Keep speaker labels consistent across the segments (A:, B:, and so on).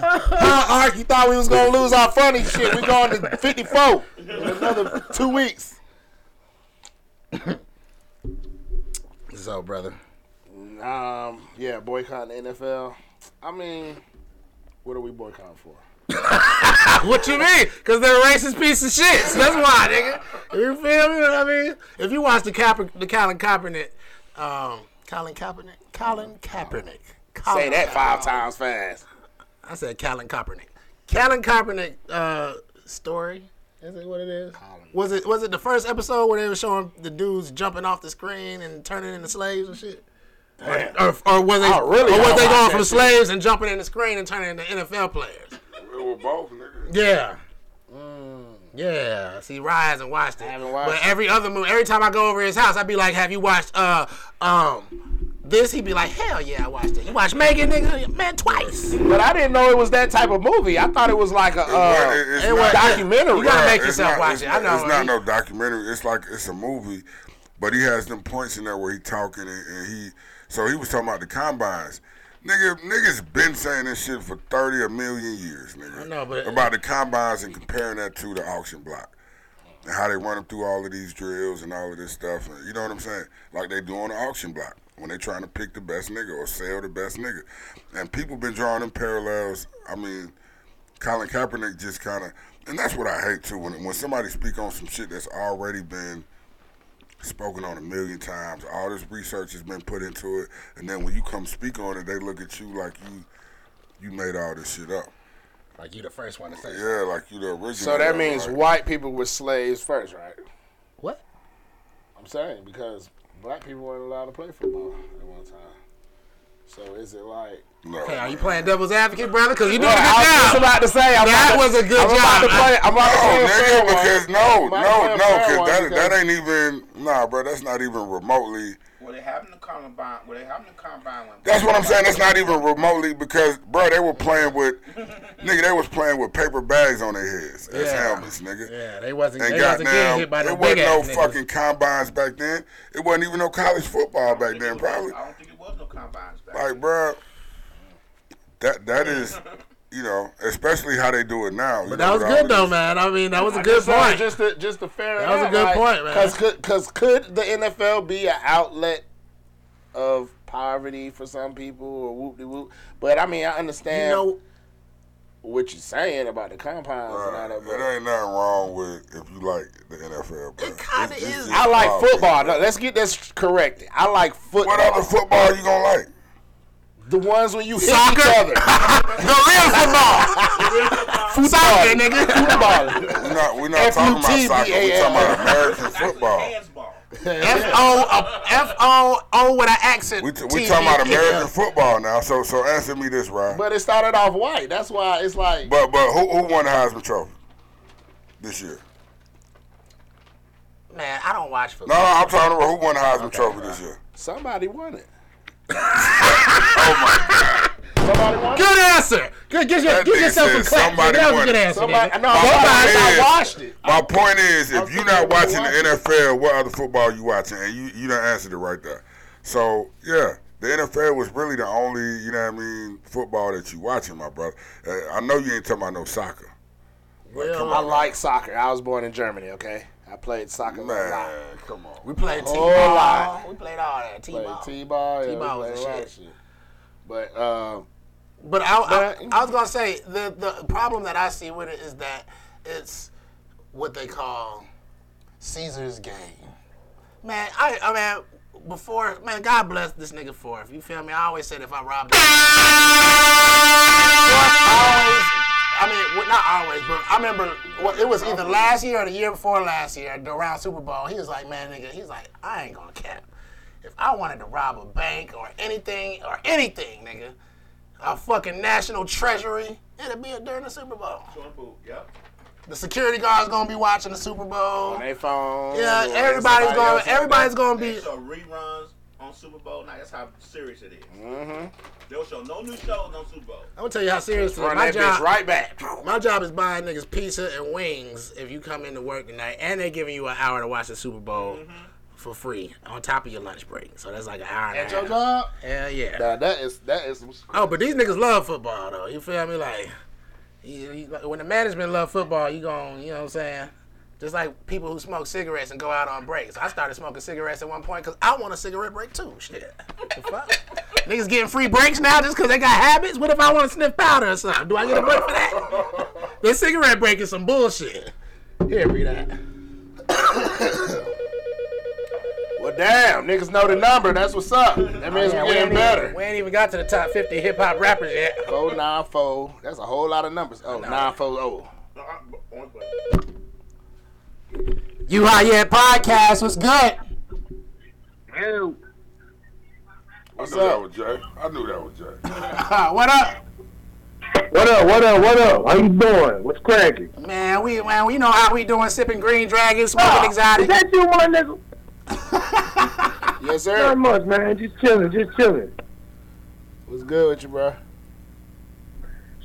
A: Huh, Ark, you thought we was gonna lose our funny shit. We going to 54 in another two weeks. so, brother. Um, yeah, boycotting the NFL. I mean, what are we boycotting for?
B: What you mean? Because they're a racist piece of shit. So that's why, nigga. You feel me? What I mean, if you watch the Kaep- the Colin Kaepernick, um, Colin Kaepernick, Colin Kaepernick. Colin
A: Say that five times fast.
B: I said Colin Kaepernick. Colin Kaepernick uh, story. Is it what it is? Was it was it the first episode where they were showing the dudes jumping off the screen and turning into slaves and shit? Or, or, or was they
A: I really
B: or was they going from
A: shit.
B: slaves and jumping in the screen and turning into NFL players?
C: We were both, nigga.
B: Yeah. Yeah. See, Rye hasn't watched it.
A: haven't watched
B: but
A: it.
B: every other movie, every time I go over his house, I'd be like, "Have you watched uh um this?" He'd be like, "Hell yeah, I watched it. You watched Megan, nigga? Man, twice."
A: But I didn't know it was that type of movie. I thought it was like a
C: It-
A: uh,
C: it's
B: it was-
A: documentary.
B: You gotta make
C: it's
B: yourself
C: not-
B: watch it.
C: not-
B: I know.
C: It's not
B: He-
C: no documentary. It's like it's a movie, but he has them points in there where he talking and, and he. So he was talking about the combines. Nigga, niggas been saying this shit for thirty a million years, nigga.
B: I know, but-
C: about the combines and comparing that to the auction block and how they run them through all of these drills and all of this stuff. And you know what I'm saying? Like they do on the auction block when they're trying to pick the best nigga or sell the best nigga. And people been drawing them parallels. I mean, Colin Kaepernick just kind of, and that's what I hate too. When when somebody speak on some shit that's already been spoken on a million times, all this research has been put into it, and then when you come speak on it, they look at you like you you made all this shit up.
B: Like you the first one to say.
C: Yeah, like you the original.
A: So that means
C: right?
A: white people were slaves first, right?
B: What?
A: I'm saying because black people weren't allowed to play football at one time. So is it like?
C: No,
B: Hey, are you playing devil's advocate, brother? Because you doing
A: Yeah,
B: a
A: I was
B: good
A: just
B: job.
A: about to say I'm
B: That
A: about
B: was a good
A: I'm about to
B: job.
A: play. I'm about to oh,
C: No,
A: play a fair
C: nigga, because no,
A: I'm
C: no, no, because that, that ain't even, nah, bro, that's not even remotely.
D: Well, they having the combine. Well, they having the combine. When
C: That's what I'm saying. That's not even remotely because, bro, they were playing with, nigga, they was playing with paper bags on their heads as
B: Yeah.
C: helmets, nigga.
B: Yeah, they wasn't.
C: And
B: they wasn't getting hit by
C: it
B: no
C: wasn't no
B: ass niggas.
C: fucking combines back then. It wasn't even no college football back then, probably.
D: I don't think it was no combines back.
C: Like, bro, that that is, you know, especially how they do it now. you
B: But
C: know,
B: that was good though, man. I mean, that was a
A: I'm
B: good
A: just saying,
B: point.
A: Just to, just to fair
B: That was a good point, man.
A: Because could, cause could the NFL be an outlet of poverty for some people or whoop de whoop? But I mean, I
B: you
A: understand
B: know,
A: what you're saying about the compounds and all that. But
C: it ain't nothing wrong with if you like the NFL, bro.
B: It kinda
C: It's- it's
B: is.
A: I like football. No, let's get this corrected. I like football.
C: What other football you gonna like?
A: The ones when you hit
B: Soccer?
A: each other.
B: the real football. Soccer, nigga.
A: Football.
C: We're not, we're not talking about soccer. We're talking about American football.
D: Handsball.
B: F O F O O with an accent.
C: We, t- we talking about American football now. So so answer me this, Ryan.
A: But it started off white. That's why it's like
C: But but who who won the Heisman Trophy this year?
B: Man, I don't watch football.
C: no, I'm talking about who won the Heisman Trophy this year.
A: somebody won it.
C: Oh my God!
A: Somebody won.
B: Good answer. Good. Get, your,
C: That
B: get
C: nigga
B: yourself
C: said
B: a clap.
C: somebody
B: That was a good answer.
A: Somebody,
B: nigga.
A: no,
C: My
A: somebody,
C: point
A: I
C: is-
A: watched it.
C: My point is, if you're not watching
A: watching.
C: the NFL, what other football you watching? And you you done answered it right there. So yeah, the NFL was really the only you know what I mean football that you watching, my brother. Uh, I know you ain't talking about no soccer.
B: Well,
A: I like soccer. I was born in Germany. Okay, I played soccer a lot.
C: Come on.
B: we played T-ball.
A: lot.
B: We played all that T-ball.
A: t-ball. Yeah,
B: T-ball was
A: a
B: shit.
A: of shit. But uh,
B: But I, I, I was gonna say the the problem that I see with it is that it's what they call Caesar's game. Man, I I mean before man, God bless this nigga for it. You feel me? I always said if I robbed him, always. I mean, well, not always, but I remember what it was either last year or the year before last year around Super Bowl. He was like, man, nigga, he's like, I ain't gonna cap. If I wanted to rob a bank or anything or anything, nigga, a fucking national treasury, it'd be during the Super Bowl.
D: Yep.
B: The security guards gonna be watching the Super Bowl.
A: on their phone.
B: Yeah, everybody's going.
A: else on
B: Everybody's gonna
D: They
B: be.
D: show reruns on Super Bowl night. That's how serious it is.
A: Mm-hmm.
D: They'll show no new shows on Super Bowl.
B: I'm gonna tell you how serious it is.
A: Run
B: My
A: that
B: job,
A: bitch right back.
B: my job is buying niggas pizza and wings if you come into work tonight, and they're giving you an hour to watch the Super Bowl. Mm-hmm. for free on top of your lunch break. So that's like an hour and
A: At your
B: half.
A: job?
B: Hell yeah.
A: Nah, that is that is some
B: Oh, but these niggas love football though. You feel me? Like, you, you- like, when the management love football, you gon' you know what I'm saying? Just like people who smoke cigarettes and go out on breaks. I started smoking cigarettes at one point because I want a cigarette break too. Shit. The fuck? niggas getting free breaks now just because they got habits. What if I want to sniff powder or something? Do I get a break for that? The cigarette break is some bullshit. Here, read that.
A: Well, damn, niggas know the number. That's what's up. That means
B: Yeah,
A: we're getting
B: ain't
A: better.
B: even, we ain't even got to the top 50 hip hop rappers yet.
A: Four nine four. That's a whole lot of numbers. Oh, Oh, nine four oh.
B: You Hot Yet Podcast, what's good?
C: I knew that was Jay. I knew that was Jay.
B: what up?
E: What up? What up? What up? How you doing? What's cracking?
B: Man, we man, we know how we doing sipping green dragons, smoking exotic.
E: Is that you, my nigga?
A: Yes, sir.
E: Not much, man. Just chilling, just chilling.
A: What's good with you, bro?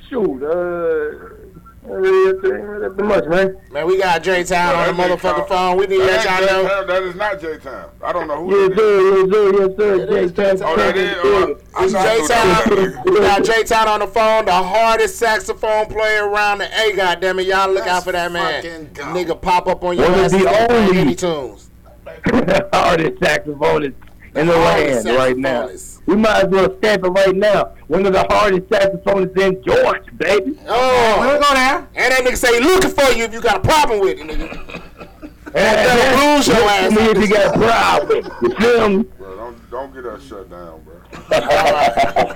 E: Shoot, uh, nothing much, man.
A: Man, we got J Town on the motherfucking phone. We need to let
C: That,
A: y'all know.
C: J-Town. that is not J Time. I don't know who
E: Yes,
C: that is.
E: sir. Yes, sir. Yes, sir.
A: It is
E: J-Town.
C: Oh, that is. Uh, I
A: It's
C: thought I
A: J
C: knew that was that
A: Town. We got J Town on the phone, the hardest saxophone player around the A. Goddamn it, y'all look out for that man.
B: go.
A: Nigga pop up on your
E: One of
A: ass
E: the
A: and start
E: only-
A: any tunes.
E: hardest saxophonist in the
A: hardest
E: land right now.
A: Saxophonist.
E: We might as well stamp it right now. One of the hardest saxophonists in Georgia, baby.
A: Oh,
B: We'll go there.
A: and that nigga say he looking for you if you got a problem with it, nigga.
E: And
A: bruise your ass
E: me
A: out
E: if you got a problem. You feel me?
C: Bro, don't don't get us shut down, bro.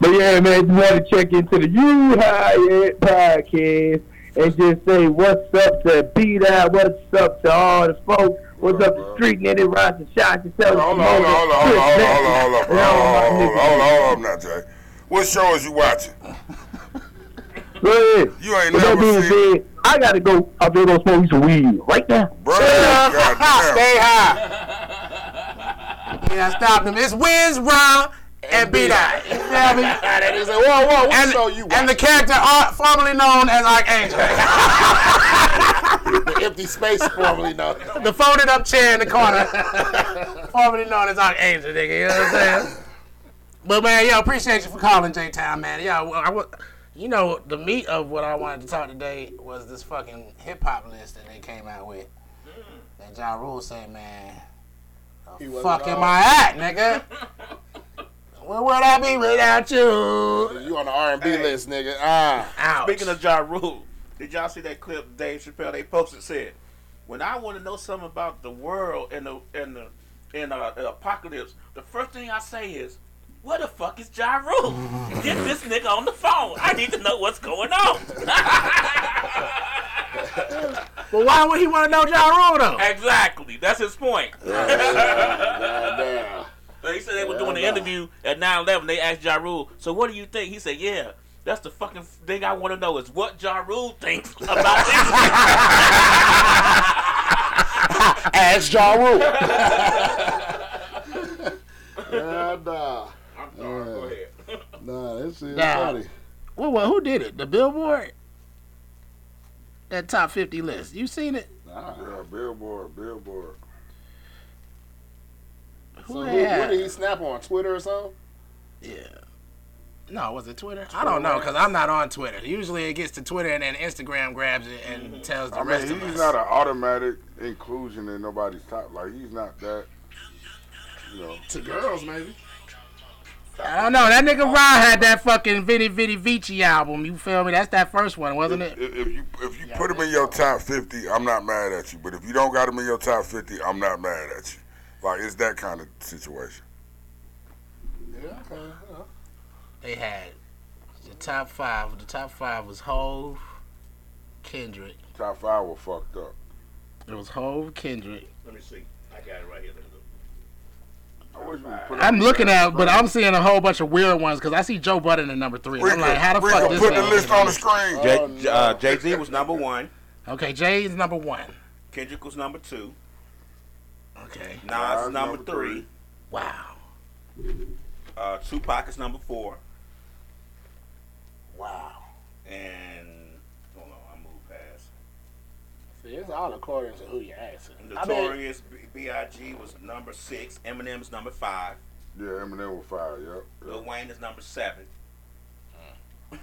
E: But yeah, man, you want to check into the You High podcast and just say what's up to B Dot, what's up to all the folks, what's up the Street Nitty, Ross and Shots, and Tell
C: Hold on, hold on, hold on, hold on, hold on, hold on, hold on. Hold on, hold on, hold on, hold on, now, Jay. What show is you watching?
E: Go ahead.
C: You ain't
E: With that
C: never
E: being
C: seen,
E: said, I gotta go out there go smoke me some weed right now.
C: bro.
A: Stay high.
B: Yeah, stop them. It's Wiz, Ron, and B Dot. You feel me?
A: And he said, whoa, whoa, what
B: And,
A: show you
B: and the
A: watching?
B: character formerly known as Archangel.
A: The empty space formerly known.
B: the folded up chair in the corner. formerly known as Archangel, nigga. You know what I'm saying? But man, yo, appreciate you for calling J Town, man. Yo, I, wa- you know, the meat of what I wanted to talk today was this fucking hip hop list that they came out with. That Ja Rule said, man,
A: He wasn't
B: fuck am. I at, nigga? Where would I be without you?
A: You on the R and B list, nigga? Ah,
B: Ouch.
D: Speaking of Ja Rule, did y'all see that clip Dave Chappelle they posted said, "When I want to know something about the world and the and the and uh, the apocalypse, the first thing I say is." Where the fuck is Ja Rule? Get this nigga on the phone. I need to know what's going on.
B: well, why would he want to know Ja Rule though?
D: exactly. That's his point.
A: goddamn.
D: So he said they were doing the interview at 9-11. They asked Ja Rule, so what do you think? He said, yeah, that's the fucking thing I want to know is what Ja Rule thinks about this.
A: Ask Ja Rule. yeah, nah.
D: I'm sorry, go ahead.
A: Nah, that shit
B: Nah.
A: funny.
B: Well, well, who did it? The Billboard? That top 50 list. You seen it?
A: Nah.
C: Yeah, Billboard, Billboard.
B: Who
A: So
B: they
A: who, what did he snap on Twitter or something?
B: Yeah. No, was it Twitter? I don't know because I'm not on Twitter. Usually it gets to Twitter and then Instagram grabs it and mm-hmm. tells the
C: I mean,
B: rest
C: he's
B: of us.
C: not an automatic inclusion in nobody's top. Like, he's not that, you know.
A: To girls, maybe.
B: I don't know. That nigga Ron had that fucking Vidi Vidi Vici album. You feel me? That's that first one, wasn't it?
C: If, if you if you put him in your top 50, I'm not mad at you. But if you don't got him in your top 50, I'm not mad at you. Like, it's that kind of situation.
A: Yeah, okay. Yeah.
B: They had the top five. The top five was Hove, Kendrick.
C: Top five were fucked up.
B: It was Hove, Kendrick.
D: Let me see. I got it right here. Let me look.
C: I wish we would put
B: I'm looking at, but I'm seeing a whole bunch of weird ones because I see Joe Budden in number three. and I'm
C: Rico,
B: like, how the
C: Rico,
B: fuck this
C: put the list on the screen.
D: Jay,
A: Oh,
D: uh, Jay Z was number one.
B: Okay, Jay is number one.
D: Kendrick was number two.
B: Okay.
D: Nas
C: Nas
D: number,
C: number
D: three.
C: three.
B: Wow.
D: Uh, Tupac is number four.
B: Wow.
D: And hold on, I moved past.
A: See, it's all according to who you asking.
B: I mean-
D: Notorious B.I.G. was number six. Eminem is number five.
C: Yeah, Eminem was fire. Yep.
D: Lil Wayne is number seven.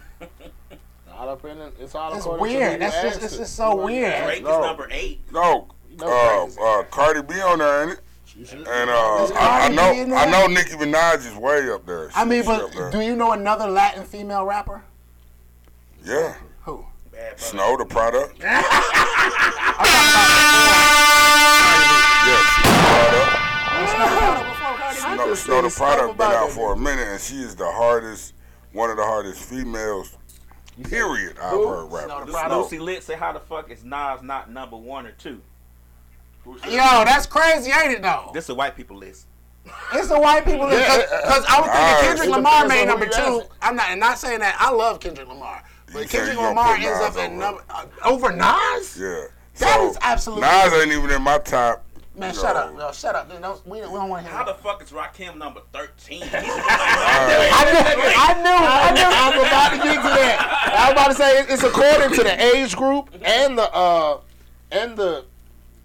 A: All up in it. It's all
B: It's
A: according to
B: weird. That's just it's just so weird.
D: Drake
C: No.
D: is number eight.
C: No,
A: know
C: uh, uh, Cardi B on there, ain't it? And uh, I, I know, I know Nicki Minaj is way up there.
B: I mean,
C: She- she
B: but do you know another Latin female rapper?
C: Yeah,
B: Who?
D: Bad
C: Snow Tha Product.
B: I'm
C: Yes, product.
B: talking
C: Snow,
A: just
C: Snow the
A: seen stuff
C: product been out for a minute, and she is the hardest, one of the hardest females. Period. I've heard
B: Snow
C: rappers.
B: the
D: Lu- Lucy Lit say how the fuck is Nas not number one or two?
B: Yo, that's crazy, ain't it though?
D: This is a white people list.
B: It's the white people list because I was thinking Kendrick Lamar made number two. I'm not and not saying that I love Kendrick Lamar, but Kendrick Lamar ends up in
C: over
B: number uh, over Nas.
C: Yeah.
B: That
C: so,
B: is absolutely-
C: Nas ain't even in my top.
B: Man,
C: you
B: shut up, yo, shut up. We don't, we don't want to hear.
D: How
B: that.
D: the fuck is Rakim number 13?
B: I knew, I knew, I knew.
A: I'm about to get to that. I was about to say it's according to the age group and the uh and the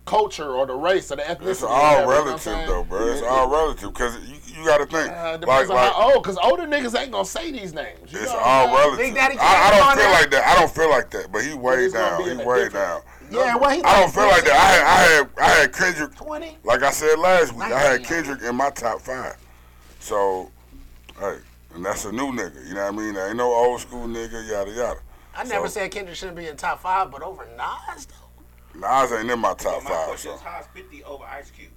A: culture or the race or the ethnicity.
C: It's all
A: whatever, you know
C: relative though, bro. It's all relative because you, you got to think.
A: Uh,
C: like,
A: on
C: like,
A: how old, because older niggas ain't gonna say these names. You
C: it's
A: know
C: all
A: I'm
C: relative.
B: Big Daddy
C: I, I don't feel
B: there?
C: like that. I don't feel like that. But he way
A: He's
C: down. He
A: a
C: way down.
B: Yeah, well, he.
C: I don't feel like that. I had, I had, I had Kendrick.
B: Twenty.
C: Like I said last week, I had Kendrick in my top five. So, hey, and that's a new nigga. You know what I mean? There ain't no old school nigga. Yada yada.
B: I never
C: So-
B: said Kendrick shouldn't be in top five, but over Nas though.
C: Nas ain't in my top
D: My
C: five.
D: question
C: So.
D: is, how's 50 over Ice Cube?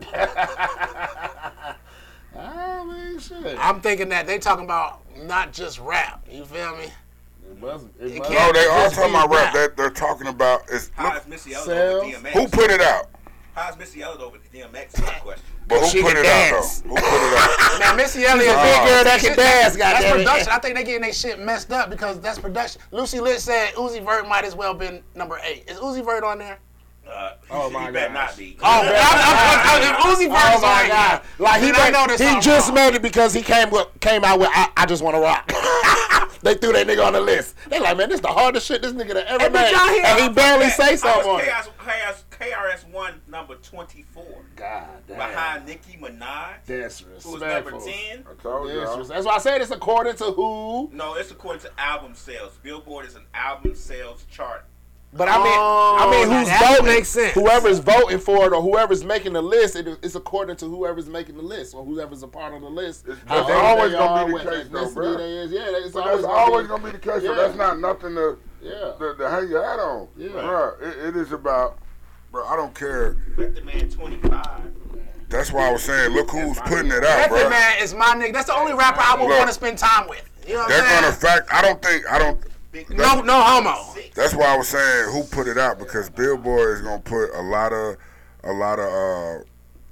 A: I mean, shit.
B: I'm thinking that they talking about not just rap. You feel me?
A: It must. It
B: It
A: must
C: No, they all talking about rap.
B: rap.
C: They're, they're talking about is
D: How
C: look,
D: is Missy Elliott over DMX?
C: who put it out,
D: How's Missy Elliott over DMX? Is my question.
C: but who
B: She
C: put
B: can
C: it out
B: dance.
C: though? Who put it out?
B: Man, Missy Elliott,
C: a big girl
A: that can dance,
B: That's
A: goddamn it.
B: production. I think they getting their shit messed up because that's production. Lucy Lit said Uzi Vert might as well been number eight. Is Uzi Vert on there?
D: Uh,
A: Oh,
D: he
A: my
D: better
A: gosh.
D: not be.
B: Oh, I, I, I, if Uzi Vert's
A: Oh my
B: on
A: god!
B: there,
A: Like he, made-
B: know there's
A: he just
B: wrong.
A: made it because he came with came out with I, I just want to rock. they threw that nigga on the list. They like, man, this the hardest shit this nigga that ever
B: Hey, but
A: made,
B: y'all hear-
A: and he barely say
D: How
A: something on
D: was. KRS, KRS, KRS-One number 24
A: God damn,
D: behind Nicki Minaj,
A: that's
D: who was number 10?
C: I told y'all.
A: that's why I said it's according to who.
D: No, it's according to album sales. Billboard is an album sales chart.
A: But I mean,
B: Oh,
A: I mean,
B: oh,
A: who's voting?
B: makes sense.
A: Whoever's voting for it or whoever's making the list, it, it's according to whoever's making the list or whoever's a part of the list.
C: It's-
A: How
C: that's always
A: they
C: gonna
A: are,
C: be the case, though,
A: ethnicity
C: bruh.
A: they is. Yeah, it's always,
C: that's
A: gonna
C: always
A: be,
C: gonna be the case. So
A: Yeah.
C: that's not nothing to
A: Yeah.
C: to, to hang your hat on.
A: Yeah.
C: Bruh, it, it is about. Bro, I don't care.
D: Method Man 25.
C: That's why I was saying, look who's putting it out, bro. Method.
B: Man is my nigga. That's the only rapper I would want to spend time with. You know what
C: They're
B: I'm
C: gonna
B: saying?
C: fact. I don't think. I don't.
D: Big
B: No, no homo.
D: Six.
C: That's why I was saying who put it out because Billboard is gonna put a lot of a lot of uh,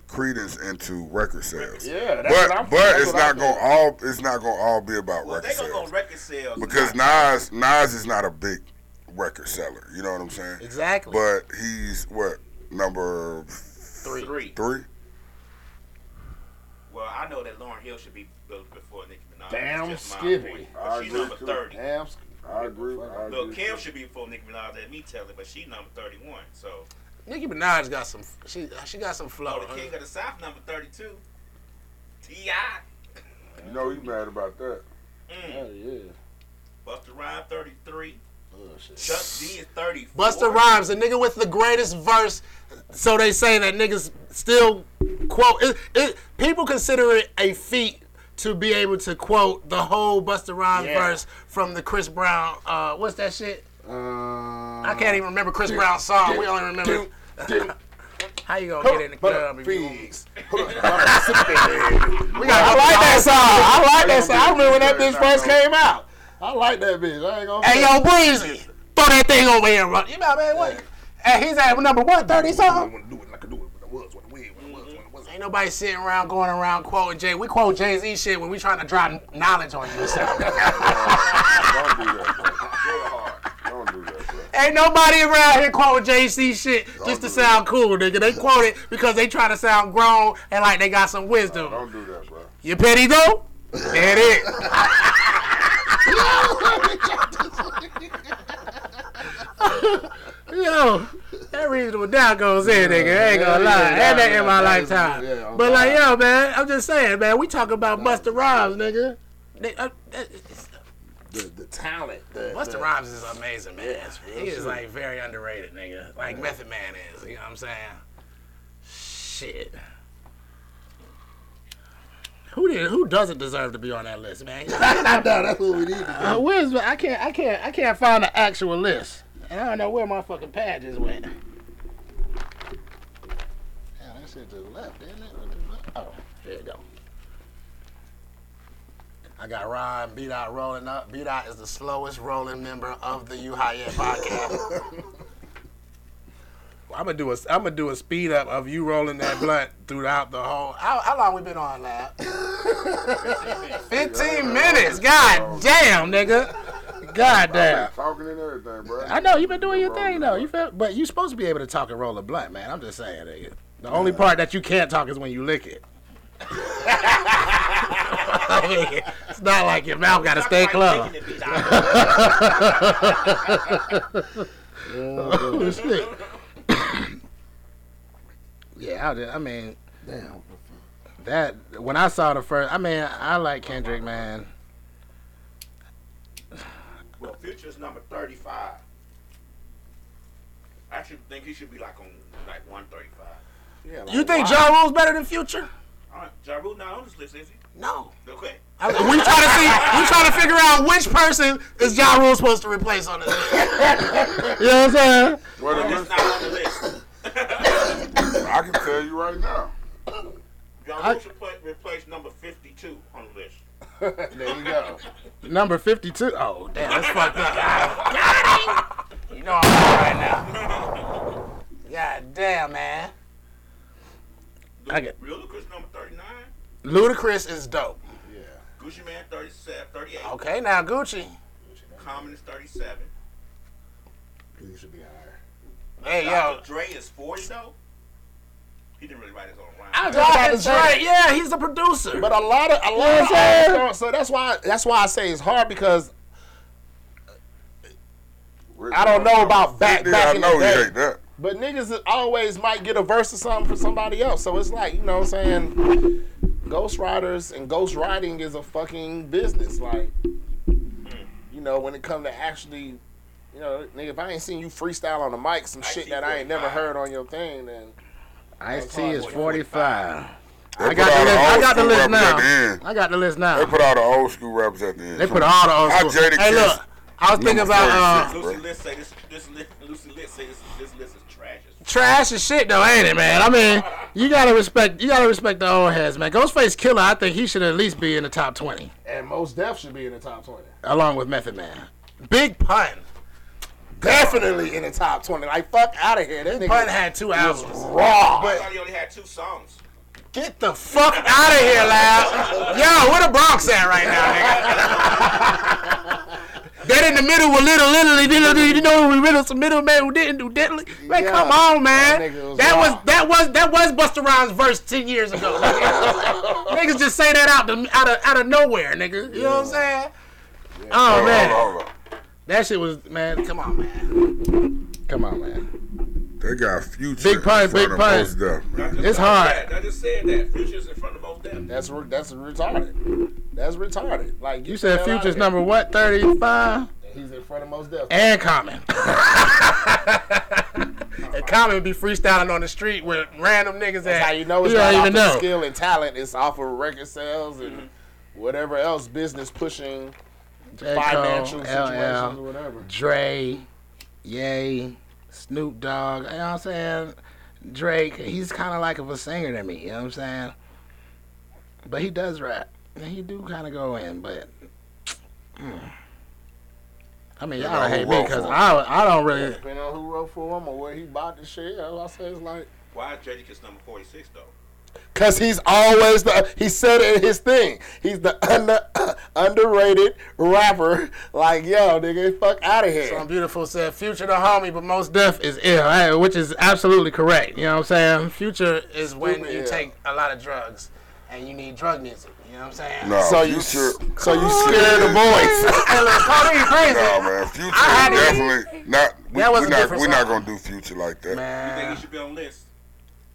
C: credence into record sales.
A: Yeah, that's
C: but
A: what I'm-
C: but
A: that's
C: it's
A: what I
C: not gonna
A: think.
C: all it's not gonna all be about
D: Well,
C: record
D: they go
C: sales
D: record sales.
C: because Nas Nas is not a big record seller. You know what I'm saying?
B: Exactly.
C: But he's what number
D: three.
C: three?
D: Well, I know that Lauryn Hill should be built before Nicki Minaj.
A: Damn
D: Skippy. just my
A: skivvy.
D: opinion.
C: I
D: But she's number
C: too.
D: 30.
A: Damn.
C: I agree. I
D: Lil
C: agree.
D: Kim should be before Nicki Minaj. Let me tell it, but she's number 31. So,
B: Nicki Minaj got some. She she got some
D: oh,
B: flow.
D: the King of the South, number 32. T.I.
C: You know he mad about that.
D: Mm.
A: Oh yeah.
D: Busta Rhymes, 33.
A: Oh shit.
D: Chuck D is 34.
B: Busta Rhymes, the nigga with the greatest verse. So they say that niggas still quote. It, it, people consider it a feat to be able to quote the whole Busta Rhymes
A: Yeah.
B: verse from the Chris Brown. Uh, what's that shit?
A: Uh,
B: I can't even remember Chris Brown's song. We only remember. How you gonna get in the club? if you-
A: Figs.
B: We
A: I like that song. I like that song. I remember when that bitch first came out. I like that bitch. I ain't gonna.
B: Hey yo, Breezy, throw that thing over here and run. You know, man, what? And he's at number one thirty something. Ain't nobody sitting around going around quoting Jay. We quote Jay Z shit when we trying to drop knowledge on you.
C: Don't do that, bro. Don't do that, bro.
B: Ain't nobody around here quoting Jay Z shit just to sound cool, nigga. They quote it because they trying to sound grown and like they got some wisdom.
C: Don't do that, bro.
B: You petty though? There it. Yo, every doubt goes in, nigga. I ain't gonna lie.
A: yeah,
B: and that
A: yeah,
B: in my lifetime.
A: yeah,
B: but like, yo, man, I'm just saying, man. We talking about Busta Rhymes, nigga. They- uh, uh,
A: The, the talent. The,
B: Busta
A: the,
B: Rhymes is amazing, man.
A: Yeah,
B: he is
A: shit.
B: like very underrated, nigga. Like Method Man is. You know what I'm saying? Shit. Who did? Who doesn't deserve to be on that list, man?
A: no, that's what we need.
B: Uh, where's I can't I can't I can't find the actual list, and I don't know where my fucking pad just went.
A: Yeah, that shit to the left, didn't it?
B: Oh, there you go. I got Ryan B Dot rolling up. B Dot is the slowest rolling member of the U High End podcast. I'm gonna do a I'm gonna do a speed up of you rolling that blunt throughout the whole. How, how long we been on, lab? Fifteen minutes. God damn, nigga. God damn.
C: Talking and everything, bro.
B: I know you've been doing your thing though. You feel, but you supposed to be able to talk and roll a blunt, man. I'm just saying, nigga. The only part that you can't talk is when you lick it. It's not like your mouth got to stay closed. Oh, shit. yeah, I, did- I mean
A: Damn.
B: that when I saw the first. I mean, I like Kendrick, man.
D: Well, Future's number 35. I actually think he should be like on like 135.
A: Yeah, like,
B: You think
A: why?
B: Ja Rule's better than Future?
D: All right, Ja Rule not on this list, is he?
B: No.
D: Okay.
B: I- we trying to see. We trying to figure out which person is Ja Rule supposed to replace on this list. you know what I'm saying?
C: Well, the
D: It's
C: list-
D: not on the list.
C: I can tell you right now.
D: Ja Rule should play, replace number 52 on the list.
A: There you go.
B: Number 52. Oh, damn, that's fucked up. Got him. You know I'm right now. God damn, man. I get-
D: Ludacris number 39.
B: Ludacris is dope.
A: Yeah.
D: Gucci Mane 37, 38.
B: Okay, now Gucci.
D: Common is 37.
A: He should be higher.
B: Hey, yo.
D: Dr. Dre is 40 though. He didn't really write his own rhyme.
B: I'm
A: just about to
B: Dr.
A: say-
B: Dre. Yeah, he's the producer.
A: But a lot of a lot
B: what
A: of
B: I'm saying?
A: artists don't- so that's why that's why I say it's hard because I don't know about back- back
C: I
A: in the day.
C: he ain't that.
A: but niggas always might get a verse or something for somebody else. So it's like, you know what I'm saying? Ghost writers and ghost writing is a fucking business. Like, you know, when it comes to actually, you know, nigga, if I ain't seen you freestyle on the mic some shit that I ain't never heard on your thing, then
B: Ice T is 45.
C: They
B: I got the list. I got the list
C: rappers at the
B: now. I got the list now.
C: They put all the old school rappers at the end.
B: They put all the old school. Hey,
C: Kiss
B: look. I was thinking about uh,
D: Lucy Litt say this, this li- Lucy Litt say this, this list is trash.
B: trash as shit though, ain't it, man? I mean, you gotta respect. You gotta respect the old heads, man. Ghostface Killah, I think he should at least be in the top 20,
A: and Mos Def should be in the top twenty.
B: along with Method Man. Big Pun.
A: Definitely in the top twenty. Like fuck out of here. That
B: Pun
A: nigga
B: had two albums.
A: raw.
D: I thought he only had two songs.
B: Get the fuck out of here, lad. Yo, where the Bronx at right now, nigga? that in the middle with little, little, little, you know, we riddle some middle man who didn't do diddly. Man,
A: Yeah.
B: come on, man.
A: That was
B: That was that was that was Busta Rhymes' verse ten years ago. nigga. Niggas just say that out the, out of out of nowhere, nigga. You know what I'm saying? Oh
C: Hold on,
B: man,
C: hold on.
B: That shit was man. Come on, man. Come on, man.
C: They got future.
B: Big pun,
C: in front
B: big
C: of
B: pun.
C: Mos Def,
D: I
C: man.
D: just
B: It's hard.
D: that. I just said that. Future's in front of most them.
A: That's that's retarded. That's retarded. Like
B: You said Future's number what? Thirty five.
A: He's in front of Mos Def.
B: and Common. and Common would be freestyling on the street with random niggas that
A: That's how you know it's
B: you
A: not
B: don't
A: off
B: even
A: of
B: know.
A: skill and talent. It's off of record sales and mm-hmm. whatever else business pushing
B: J. Cole,
A: financial situations or
B: LL,
A: whatever.
B: Dre, Yay, Snoop Dogg. You know what I'm saying? Drake, he's kind of like of a singer to me. You know what I'm saying? But he does rap. And he do kind of go in, but. mm. I mean,
C: You
B: y'all
C: know who
B: hate me
C: wrote
B: because
C: for him.
B: I, I don't really.
A: Depending on who wrote for him or where he bought the shit, all I say is like,
D: Why is Jadakiss number 46 though?
A: Cause he's always the. He said it in his thing. He's the under underrated rapper. Like yo, nigga, fuck out of here.
B: Some
A: here.
B: beautiful said Future the homie, but Mos Def is ill, which is absolutely correct. You know what I'm saying? Future is when you
A: ill.
B: take a lot of drugs and you need drug music. You You know what I'm saying?
C: No,
A: So you,
C: Future.
A: so you scared the boys.
B: Hey, look, Codeine crazy.
C: No, man, Future
B: I had
C: is
B: to-
C: definitely not. We,
B: That was
C: we're not. We're not gonna do Future like that.
D: You think
B: Man,
D: he should be on the list?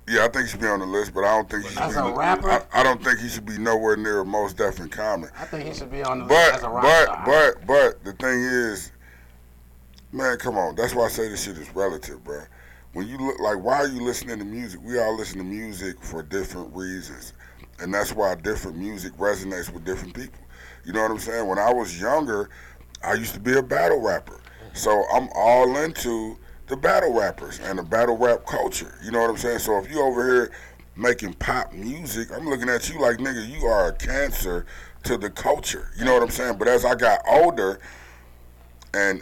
C: Yeah, I think he should be on the list, but I don't think he should
B: as
C: be.
B: a rapper,
C: I, I don't think he should be nowhere near Mos Def and Common.
B: I think he should be on the list
C: But
B: as a rock
C: but but but the thing is, man, come on. That's why I say this shit is relative, bro. When you look like, why are you listening to music? We all listen to music for different reasons, and that's why different music resonates with different people. You know what I'm saying? When I was younger, I used to be a battle rapper, so I'm all into the battle rappers and the battle rap culture. You know what I'm saying? So if you over here making pop music, I'm looking at you like, nigga, you are a cancer to the culture. You know what I'm saying? But as I got older, and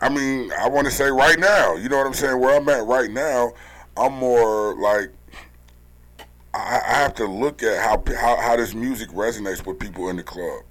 C: I mean, I want to say right now, you know what I'm saying? Where I'm at right now, I'm more like I, have to look at how, how how this music resonates with people in the club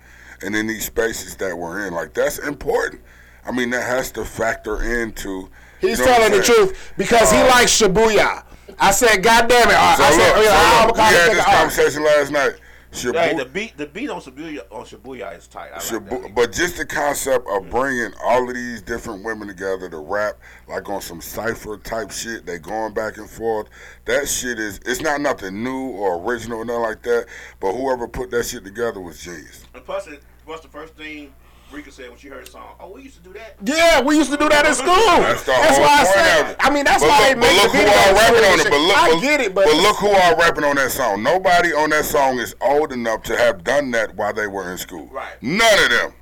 C: and in these spaces that we're in. Like that's important. I mean, that has to factor into.
B: He's
C: you know
B: telling the truth because he
C: Uh,
B: likes Shibuya. I said, God damn it. Uh, I,
C: So
B: I said,
C: look,
B: oh, yeah,
C: so
B: I'm
C: look, we had this
B: it off.
C: conversation last night. Shibu-
D: Hey, the beat, the beat on Shibuya on Shibuya is tight. I like
C: but just the concept of mm. bringing all of these different women together to rap like on some cipher type shit, they going back and forth. That shit is it's not nothing new or original or nothing like that. But whoever put that shit together was genius.
D: And plus, it was the first thing Rika said when she heard the song. Oh, we used to do that.
B: Yeah, we used to do that in school.
C: That's the whole
B: why I said. I mean, that's
C: but
B: why
C: look,
B: they
C: but
B: make
C: look
B: the
C: who
B: video
C: all rapping on it. But look,
B: I
C: but,
B: get it, but,
C: but look who all rapping on that song. Nobody on that song is old enough to have done that while they were in school.
D: Right.
C: None of them.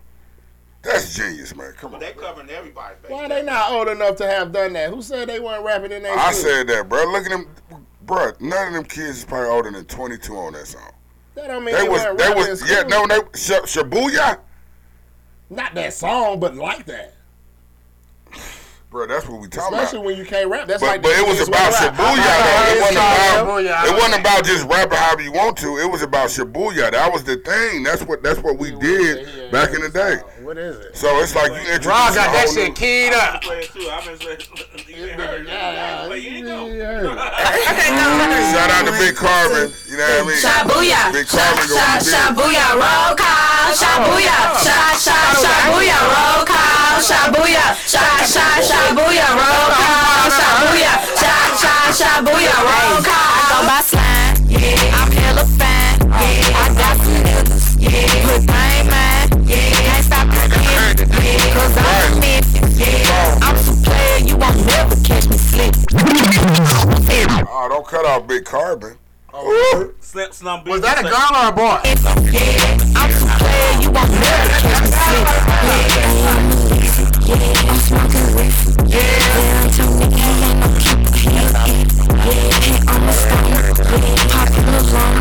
C: That's genius, man. Come
D: But
C: on.
D: they covering everybody. back
A: Why
D: then.
A: they not old enough to have done that? Who said they weren't rapping in their
C: I
A: school?
C: said that, bro. Look at them, bro. None of them kids is probably older than 22 on that song.
A: That don't mean
C: They
A: they,
C: was,
A: weren't
C: they
A: rapping in
C: was,
A: school.
C: yeah, no, they, Sh- Shibuya,
A: Not that song, but like that.
C: Bro. That's what we talking about.
A: Especially
C: about.
A: when you can't rap. That's
C: But,
A: like
C: but it was about
A: wanna.
C: Shibuya though. It wasn't about. It wasn't about just rapping however you want to. It was about Shibuya. That was the thing. That's what. That's what we did back in the day.
A: What is it?
C: So it's like you introduce
B: Ron
C: a
B: got that shit keyed up.
D: been playing too. I've been saying, you ain't heard.
A: Yeah,
D: But you ain't know.
A: yeah.
C: Shout out to Big Carbon. You know what I mean?
F: Shabuya,
C: Big
F: sha
C: Carbon
F: sha
C: gonna be big.
F: shabuya, roll call, oh, shabuya, oh, oh. sha sha shabuya, roll call, shabuya, sha sha shabuya, roll call, shabuya, sha sha shabuya, roll call. I go by slime, yeah, I'm hella fine, yeah, I got some niggas, yeah, but I ain't mine, yeah, can't stop the kid, yeah, cause I'm a Memphis, yeah, I'm some player, you won't never catch me sleep.
C: Oh, ah, don't cut off Big Carbon.
D: Slim, Slum
B: Was that a girl or a boy?
F: Yeah, I'm some player, you won't never catch me. Yeah, I'm smoking weed. Yeah, I told me he ain't no keeper. He yeah, I'm a stoner. Popping the lung.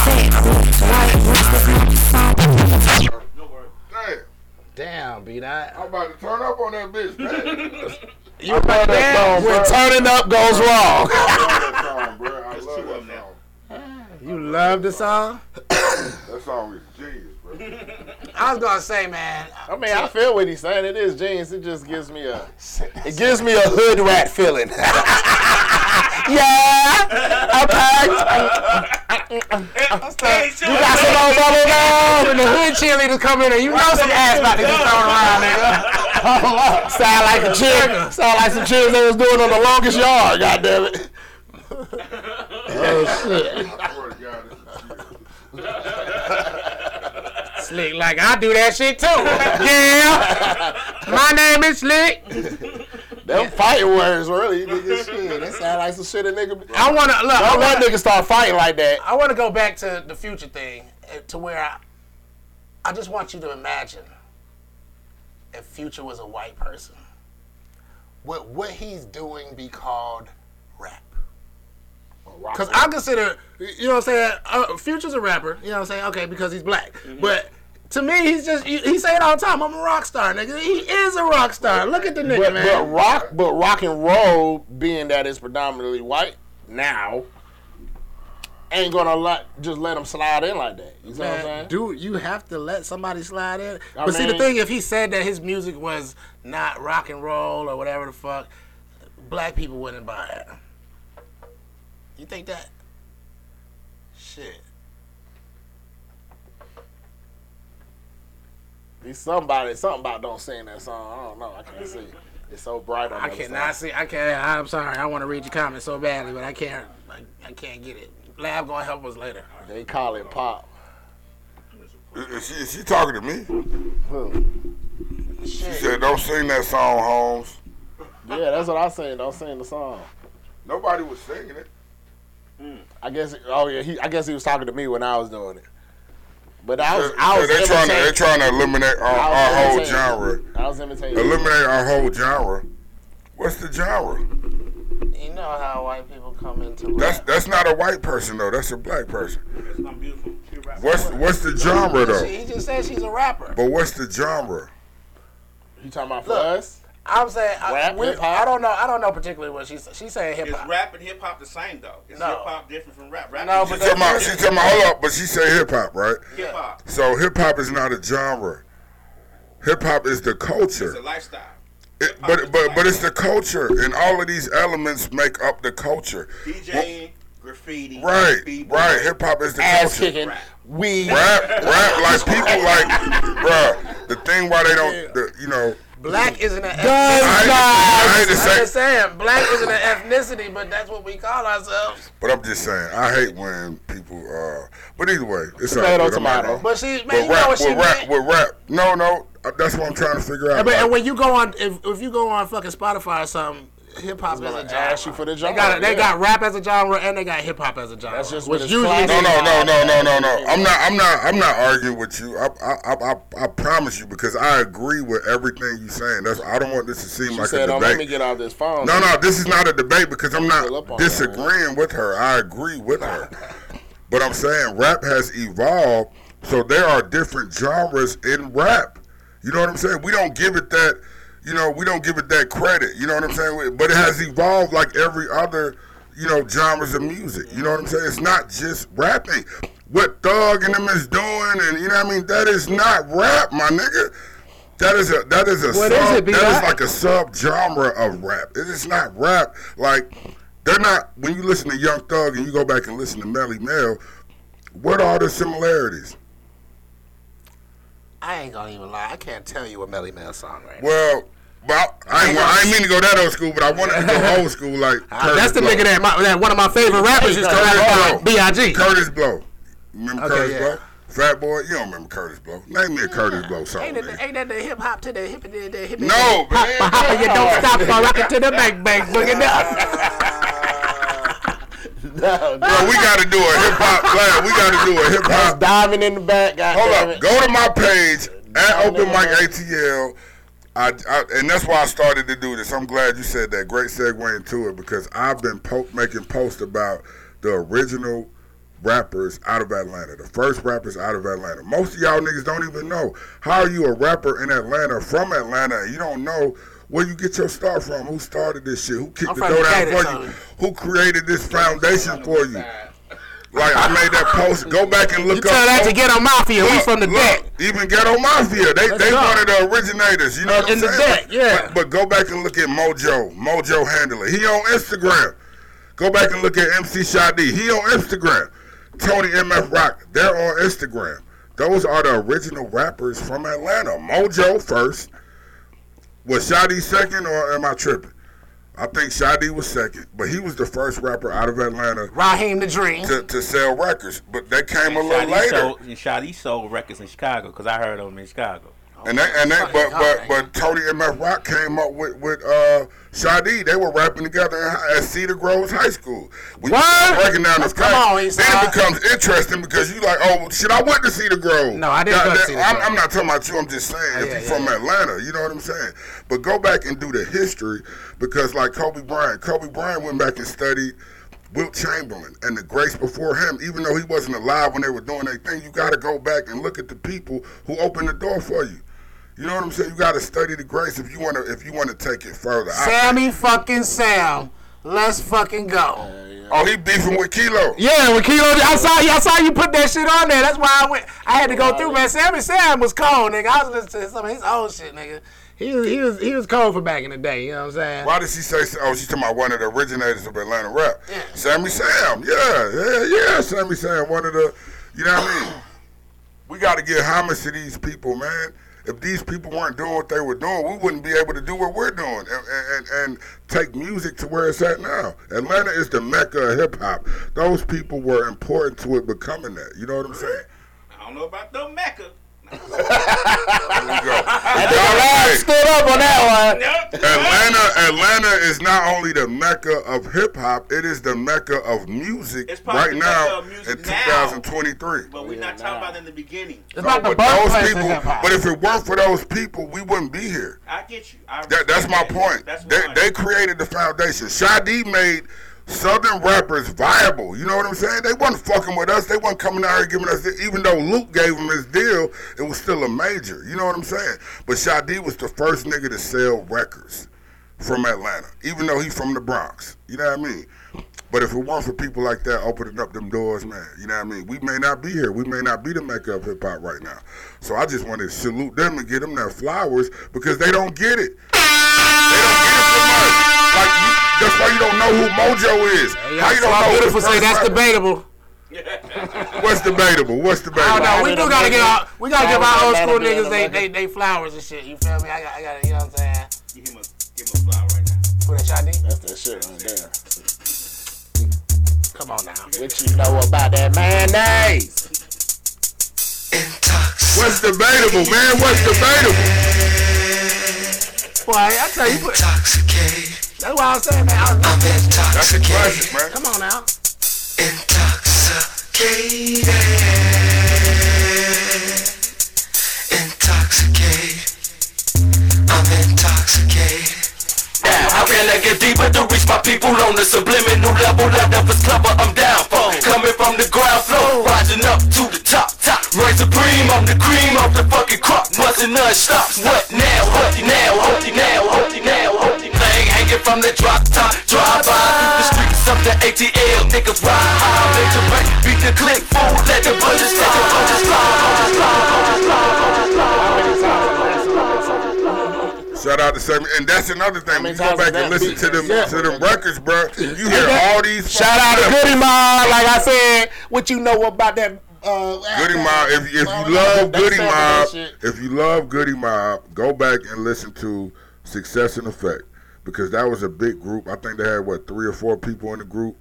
F: Fat boots, white boots, that's not the song.
C: Damn,
B: Damn, beat that.
C: I'm about to turn up on that bitch, man.
B: You like that?
A: song,
B: When
A: bro.
B: turning up goes wrong.
C: I love that song, bro. I
D: There's
C: love
D: two of
C: that
D: them now.
C: song.
B: You love the song?
C: That song is genius, bro.
B: I was gonna say, man.
A: I mean, I feel what he's saying. It is genius. It just gives me a, it gives me a hood rat feeling. yeah. Okay.
D: Hey,
B: You got some of those other guys when the hood cheerleaders come in and you know some ass about to get thrown around, nigga.
A: Sound like a cheer. Sound like some cheers they was doing on the longest yard. God damn it. oh shit.
C: I swear to God, this is genius.
B: Slick, like I do that shit too. yeah. My name is Slick.
A: Them fighting words really, nigga. Shit, that sound like some shit a nigga.
B: I wanna look. I
A: Don't let
B: wanna,
A: niggas start fighting like that.
B: I wanna go back to the future thing, uh, to where I, I just want you to imagine if Future was a white person. Would what he's doing be called rap? Because I consider, you know what I'm saying, uh, Future's a rapper, you know what I'm saying, okay, because he's black. But to me, he's just, he, he say it all the time, I'm a rock star, nigga. He is a rock star. Look at the nigga,
A: But,
B: man.
A: but rock, but rock and roll, being that it's predominantly white now, ain't gonna let just let him slide in like that. You know what I'm saying?
B: dude, you have to let somebody slide in.
A: I
B: but see, the thing, if he said that his music was not rock and roll or whatever the fuck, black people wouldn't buy it. You think that? Shit.
A: He's somebody, something about don't sing that song. I don't know. I can't see. It's so bright on
B: I
A: the other
B: cannot
A: side.
B: see. I can't. I'm sorry. I want to read your comment so badly, but I can't. I, I can't get it. Lab gonna help us later.
A: They call it pop.
C: Is she, is she talking to me?
A: Who?
C: She said, "Don't sing that song, Holmes."
A: Yeah, that's what I saying. Don't sing the song.
C: Nobody was singing it.
A: I guess. Oh yeah, he. I guess he was talking to me when I was doing it. But I was.
C: So-
A: I was
C: they trying to
A: they're
C: trying to eliminate our, our whole genre.
A: I was imitating.
C: Eliminate our whole genre. What's the genre?
B: You know how white people come into
C: That's
B: rap.
C: that's not a white person though. That's a black person.
D: That's not beautiful. She a rapper.
C: What's what's the genre though?
B: She, he just said she's a rapper.
C: But what's the genre?
A: You talking about for
B: Look.
A: us?
B: I'm saying I,
A: Rap,
B: we. I don't know. I don't know particularly what she's. She's saying hip hop.
D: Is rap and hip hop the same though? Is
B: No.
D: hip hop different from rap? Rap
B: No, but
C: she's talking about she talking about hold up, but she say hip hop, right?
D: hip hop.
C: So hip hop is not a genre. Hip hop is the culture.
D: It's a lifestyle.
C: It, but but but it's the culture, and all of these elements make up the culture.
D: DJing, graffiti,
C: Right,
D: b-boy,
C: right. Hip hop is the
A: Ass
C: culture.
A: kicking.
D: Rap.
A: Weed.
C: Rap, rap, like people like, bruh. The thing why they don't, the, you know,
B: Black isn't an
C: I hate, I hate to
B: I'm
C: say,
B: just saying, black isn't an ethnicity, but that's what we call ourselves.
C: but I'm just saying, I hate when people. uh But either way, it's all
A: Tomato,
C: good.
A: Tomato.
B: But she, man,
C: With
B: you know what she
C: with rap,
B: meant.
C: with rap. No, no, that's what I'm trying to figure out.
B: And, but, and when you go on, if, if you go on fucking Spotify or something, hip hop is a
A: gonna
B: genre.
A: ask you for the
B: They got they
A: yeah.
B: got rap as a genre and they got hip hop as a genre.
A: That's just
B: which
A: what it's
B: usually
A: classic.
C: no, no, no, no, no, no, no. I'm not. I'm not. I'm not arguing with you. I, I, I, I, I promise you because I agree with everything you're saying. That's. I don't want this to seem
A: She
C: like
A: said,
C: a
A: "Don't let me get off this phone."
C: No, no, this is not a debate because I'm not
A: on
C: disagreeing with her. I agree with her. But I'm saying rap has evolved, so there are different genres in rap. You know what I'm saying? We don't give it that, you know, we don't give it that credit. You know what I'm saying? But it has evolved like every other, you know, genres of music. You know what I'm saying? It's not just rapping. What Thug and them is doing, and you know what I mean? That is not rap, my nigga. That is a that is a
B: What
C: sub,
B: is it,
C: that
B: B-Dot?
C: like a sub genre of rap. It is not rap. Like they're not. When you listen to Young Thug and you go back and listen to Melle Mel, what are the similarities?
B: I ain't gonna even lie. I can't tell you a Melle Mel song right now.
C: Well, well, I ain't, I ain't mean to go that old school, but I wanted to go old school like
B: Uh, that's the
C: Kurtis
B: nigga that, my, that one of my favorite rappers used to
C: Kurtis
B: rap
C: Blow.
B: about B.I.G.
C: Kurtis Blow. Remember
B: Okay,
C: Kurtis
B: yeah.
C: Blow? Fat Boy, you don't remember Kurtis Blow? Name me a Kurtis Blow song.
B: Ain't the, ain't that the hip hop to the hip the, the hip
C: No,
B: hop,
C: man.
B: hop, you don't stop for rockin' to the bang bang boogie.
A: no, no.
C: Bro, we got to do a hip hop. Lad, we got to do a hip hop.
A: Diving in the back. God
C: Hold up. Go to my page at Open Mic. ATL. I, I, and that's why I started to do this. I'm glad you said that. Great segue into it because I've been po- making posts about the original rappers out of Atlanta, the first rappers out of Atlanta. Most of y'all niggas don't even know how are you a rapper in Atlanta from Atlanta and you don't know where you get your start from, who started this shit, who kicked
B: I'm
C: the door down
B: Decatur,
C: for you, who created this foundation for you. Like I made that post. Go back and look
B: You tell that to
C: Oak-
B: Ghetto Mafia. We
C: Look,
B: from the
C: look,
B: deck.
C: Even Ghetto Mafia, they
B: Let's
C: they
B: go.
C: one of the originators. You know what I'm
B: In the
C: saying?
B: deck, yeah.
C: But, but go back and look at Mojo. Mojo handle it. He on Instagram. Go back and look at MC Shy D. He on Instagram. Tony MF Rock. They're on Instagram. Those are the original rappers from Atlanta. Mojo first. Was Shy D second or am I tripping? I think Shy D was second, but he was the first rapper out of Atlanta
B: Raheem the Dream.
C: to, to sell records. But that came a little
G: Shy D
C: later.
G: sold, and Shy D sold records in Chicago because I heard of him in Chicago.
C: And they, and
B: fucking
C: but, but, but Tony and MF Rock came up with, with, uh, Shy D. They were rapping together at Cedar Groves High School. You
B: What?
C: breaking down the
B: Come on,
C: then it becomes interesting because you like, oh, shit, I went to Cedar Grove.
B: No, I didn't
C: Now,
B: go to
C: that-
B: Cedar
C: I'm,
B: Grove.
C: I'm not talking about you. I'm just saying, if
B: yeah,
C: you're
B: yeah,
C: from
B: yeah.
C: Atlanta, you know what I'm saying? But go back and do the history because like Kobe Bryant, Kobe Bryant went back and studied Wilt Chamberlain and the greats before him, even though he wasn't alive when they were doing their thing, you got to go back and look at the people who opened the door for you. You know what I'm saying? You got to study the grace if you want to if you want to take it further. I-
B: Sammy fucking Sam. Let's fucking go.
C: oh, he beefing with Kilo.
B: Yeah, when Kilo, I saw you. I saw you put that shit on there. That's why I went. I had to go through, man. Sammy Sam was cold, nigga. I was listening to some of his old shit, nigga. He was, he was, he was cold for back in the day. You know what I'm saying?
C: Why did she say? Oh, she's talking about one of the originators of Atlanta rap.
B: Yeah.
C: Sammy Sam. Yeah, yeah, yeah. Sammy Sam, one of the. You know what I mean? We got to give homage to these people, man. If these people weren't doing what they were doing, we wouldn't be able to do what we're doing and, and, and take music to where it's at now. Atlanta is the mecca of hip hop. Those people were important to it becoming that. You know what I'm saying?
D: I don't know about the Mecca.
C: There we go.
B: That nigga Lab stood up on that one.
C: Atlanta, Atlanta is not only the mecca of hip hop; it is the mecca of music
D: It's
C: right
D: the
C: now
D: mecca of music
C: in
D: now.
C: 2023.
D: But we're not talking about in the beginning.
B: It's about the
C: but those
B: of
C: people,
B: hip hop.
C: but if it weren't for those people, we wouldn't be here.
D: I get you. I
C: That, that's my
D: that.
C: point.
D: That's
C: They,
D: one.
C: they created the foundation. Sade made Southern rappers viable. You know what I'm saying? They wasn't fucking with us. They wasn't coming out here giving us, even though Luke gave him his deal, it was still a major. You know what I'm saying? But Shy D was the first nigga to sell records from Atlanta, even though he's from the Bronx. You know what I mean? But if it weren't for people like that opening up them doors, man, you know what I mean? We may not be here. We may not be the mecca of hip hop right now. So I just want to salute them and give them their flowers because they don't get it. They don't get it from us. Like that's why you don't know who Mojo is. How you don't know
B: beautiful say that's debatable.
C: What's debatable? What's
B: I
C: debatable?
B: don't know. We do gotta get our, we gotta give our old school
A: be
B: niggas they, they they flowers and shit. You feel me? I got I got you know what I'm saying.
D: Give him a, give him a flower right now.
B: Put that Shy D.
A: That's that shit right there.
B: Come on now.
A: What you know about that mayonnaise?
C: What's debatable, man? What's debatable?
B: Boy, I tell you, put, that's why I was saying, man. I was
C: That's a classic, man.
B: Come on out. Intoxicate. Intoxicate. I'm intoxicate. now.
H: How can I get deeper to reach my people on the subliminal level? Level is clever, I'm down for. Coming from the ground floor, rising up to the top, top. Reign supreme, I'm the cream of the fucking crop. Busting non-stop. What now? What now? What now? What now? What Thing hanging from the drop top, drive by through the streets of the ATL. Niggas ride high, make the bank, beat the click, fool, let the bullets, let the bullets fly, bullets fly, bullets fly.
C: Shout out to Sammy, and that's another thing. When you go back and listen
A: beat
C: to them
A: been
C: to them records, bro. You hear all these.
B: Shout out to Goodie Mob. Like I said, what you know about that?
A: Uh,
C: Goodie Mob. If, if you love
A: Goodie
C: Mob, if you love Goodie Mob, go back and listen to Success-N-Effect because that was a big group. I think they had what three or four people in the group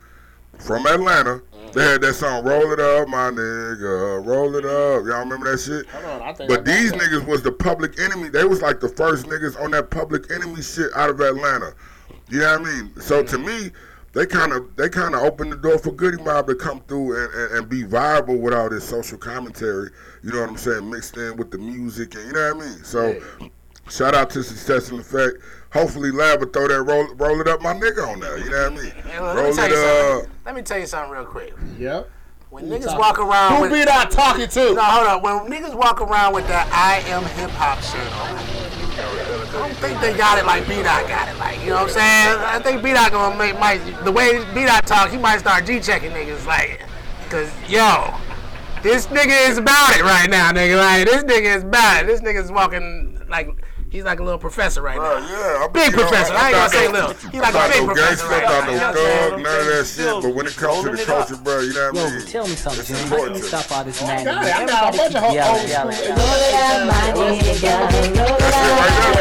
C: from Atlanta. Mm-hmm. They had that song "Roll It Up, My Nigga, Roll It Up." Y'all remember that shit?
A: Hold on,
C: But these
A: that.
C: niggas was the public enemy. They was like the first niggas on that public enemy shit out of Atlanta. You know what I mean? So mm-hmm. to me, they kind of they kind of opened the door for Goodie Mob to come through and, and, and be viable with all this social commentary. You know what I'm saying? Mixed in with the music and you know what I mean. So shout out to Success-N-Effect. Hopefully, Lab will throw that roll roll it up my nigga on there. You know what I mean?
B: Hey, look, let, me
C: roll
B: tell
C: it
B: you
C: up.
B: something. Uh, let me tell you something real quick.
A: Yep.
B: When niggas walk around
A: Who
B: with
A: be that talking to?
B: no, hold up. When niggas walk around with that I am hip hop shirt on, I don't think they got it like B Dot got it. Like you know what I'm saying? I think B Dot gonna make might the way B Dot talk, he might start G checking niggas like, cause yo, this nigga is about it right now, nigga. Like this nigga is about it. This nigga is walking like. He's like a little professor right
C: Bro,
B: now.
C: yeah, I
B: Big
C: you know,
B: professor. I ain't
C: I'm
B: gonna say
C: not no-
B: little. He's like
C: I'm
B: a
C: not
B: big
C: no
B: professor
C: gangster,
B: right
C: I'm
B: now.
C: not
B: You know
C: no
B: what I'm saying?
C: thug, none of that shit. But when it comes to the
D: Holding it
C: culture,
D: up.
C: bro, you know what I
I: Yo,
C: mean?
I: tell me something,
C: It's
I: Jim. How can
C: important
I: we
C: to-
I: stop all this
A: got
I: madness?
A: it. I got a bunch of
I: Everybody
A: old
I: keep yelling,
A: school-
I: yelling, yelling.
C: That's it up, my nigga.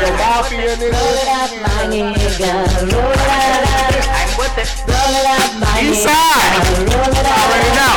C: Roll it up, my nigga. Roll it up. Roll it right there. Mafia and this. East side. Already know.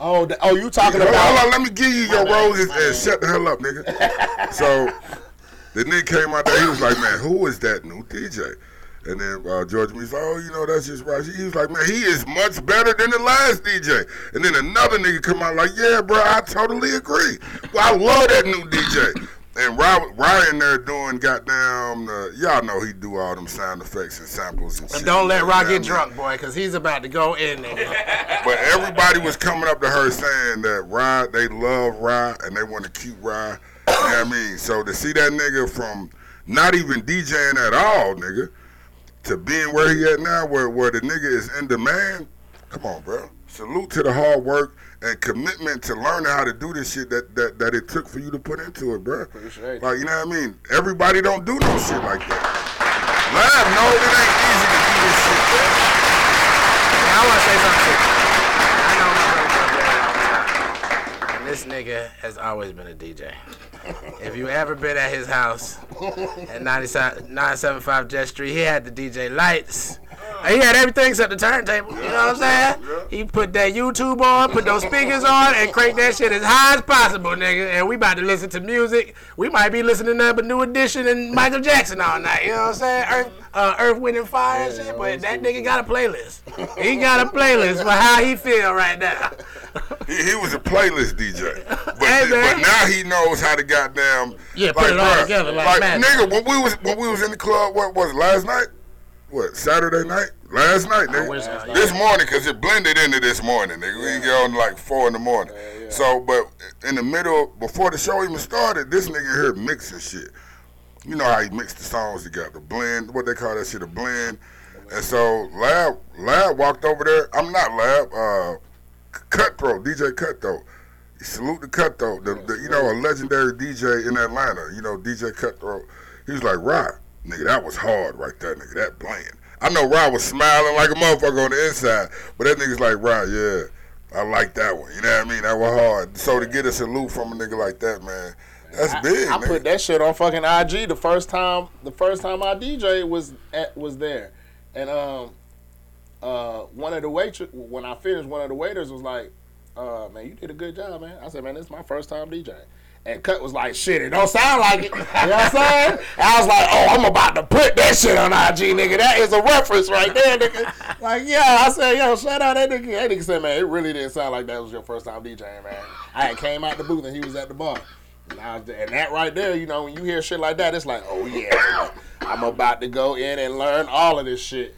A: Oh, the, oh, you talking
C: Hold on, hold on, let me give you your roses and shut the hell up, nigga. so the nigga came out there, he was like, man, who is that new DJ? And then uh, George Me's like, oh, you know, that's just right. He was like, man, he is much better than the last DJ. And then another nigga come out like, yeah, bro, I totally agree. Well, I love that new DJ. And Ryan, Ryan there doing goddamn, uh, y'all know he do all them sound effects and samples and shit.
B: And don't let Rock get drunk, boy, because he's about to go in there.
C: But everybody was coming up to her saying that Rod, they love Rod and they want to keep Rod. You know what I mean? So to see that nigga from not even DJing at all, nigga, to being where he at now, where where the nigga is in demand. Come on, bro. Salute to the hard work and commitment to learning how to do this shit that that, that it took for you to put into it, bro.
A: Appreciate
C: Like you know what I mean? Everybody don't do no shit like that. Lab, no, it ain't easy to do this shit, bro.
B: Now, I want to say something. I know my brother Brad all and this nigga has always been a DJ. If you ever been at his house at 97 975 Jet Street, he had the DJ lights. He had everything except the turntable. You know what I'm saying? He put that YouTube on, put those speakers on, and crank that shit as high as possible, nigga. And we about to listen to music. We might be listening to but New Edition and Michael Jackson all night. You know what I'm saying? Earth, uh, Earth, Wind, and Fire and shit. But that nigga got a playlist. He got a playlist for how he feel right now.
C: He, he was a playlist DJ, but
B: Hey, man.
C: but now he knows how to goddamn
B: Yeah, put it all
C: bruh,
B: together like magic.
C: nigga. When we was when we was in the club, what was it last night? What Saturday night? Last night, nigga. this morning, cause it blended into this morning, nigga. We get on like four in the morning. So, but in the middle, before the show even started, this nigga here mixing shit. You know how he mixed the songs together, the blend. What they call that shit, a blend. And so Lab Lab walked over there. I'm not Lab. Uh, Cutthroat, DJ Cutthroat. Salute the Cutthroat, the, the, you know, a legendary DJ in Atlanta. You know, DJ Cutthroat. He was like, Rod, nigga, that was hard right there, nigga. That blend. I know Rod was smiling like a motherfucker on the inside, but that nigga's like, Rod, yeah, I like that one. You know what I mean? That was hard. So to get a salute from a nigga like that, man, that's big.
A: I put that shit on fucking IG the first time. The first time I DJ was at, was there, and um, uh, one of the waitress when I finished, one of the waiters was like, uh, "Man, you did a good job, man." I said, "Man, this is my first time DJing." And Cut was like, "Shit, it don't sound like it." You know what I'm saying? I was like, "Oh, I'm about to put that shit on IG, nigga. That is a reference right there, nigga." Like, yeah, I said, "Yo, shout out that nigga." That nigga said, "Man, it really didn't sound like that was your first time DJing, man." I had came out the booth and he was at the bar. And, was, and that right there, you know, when you hear shit like that, it's like, oh yeah, I'm about to go in and learn all of this shit.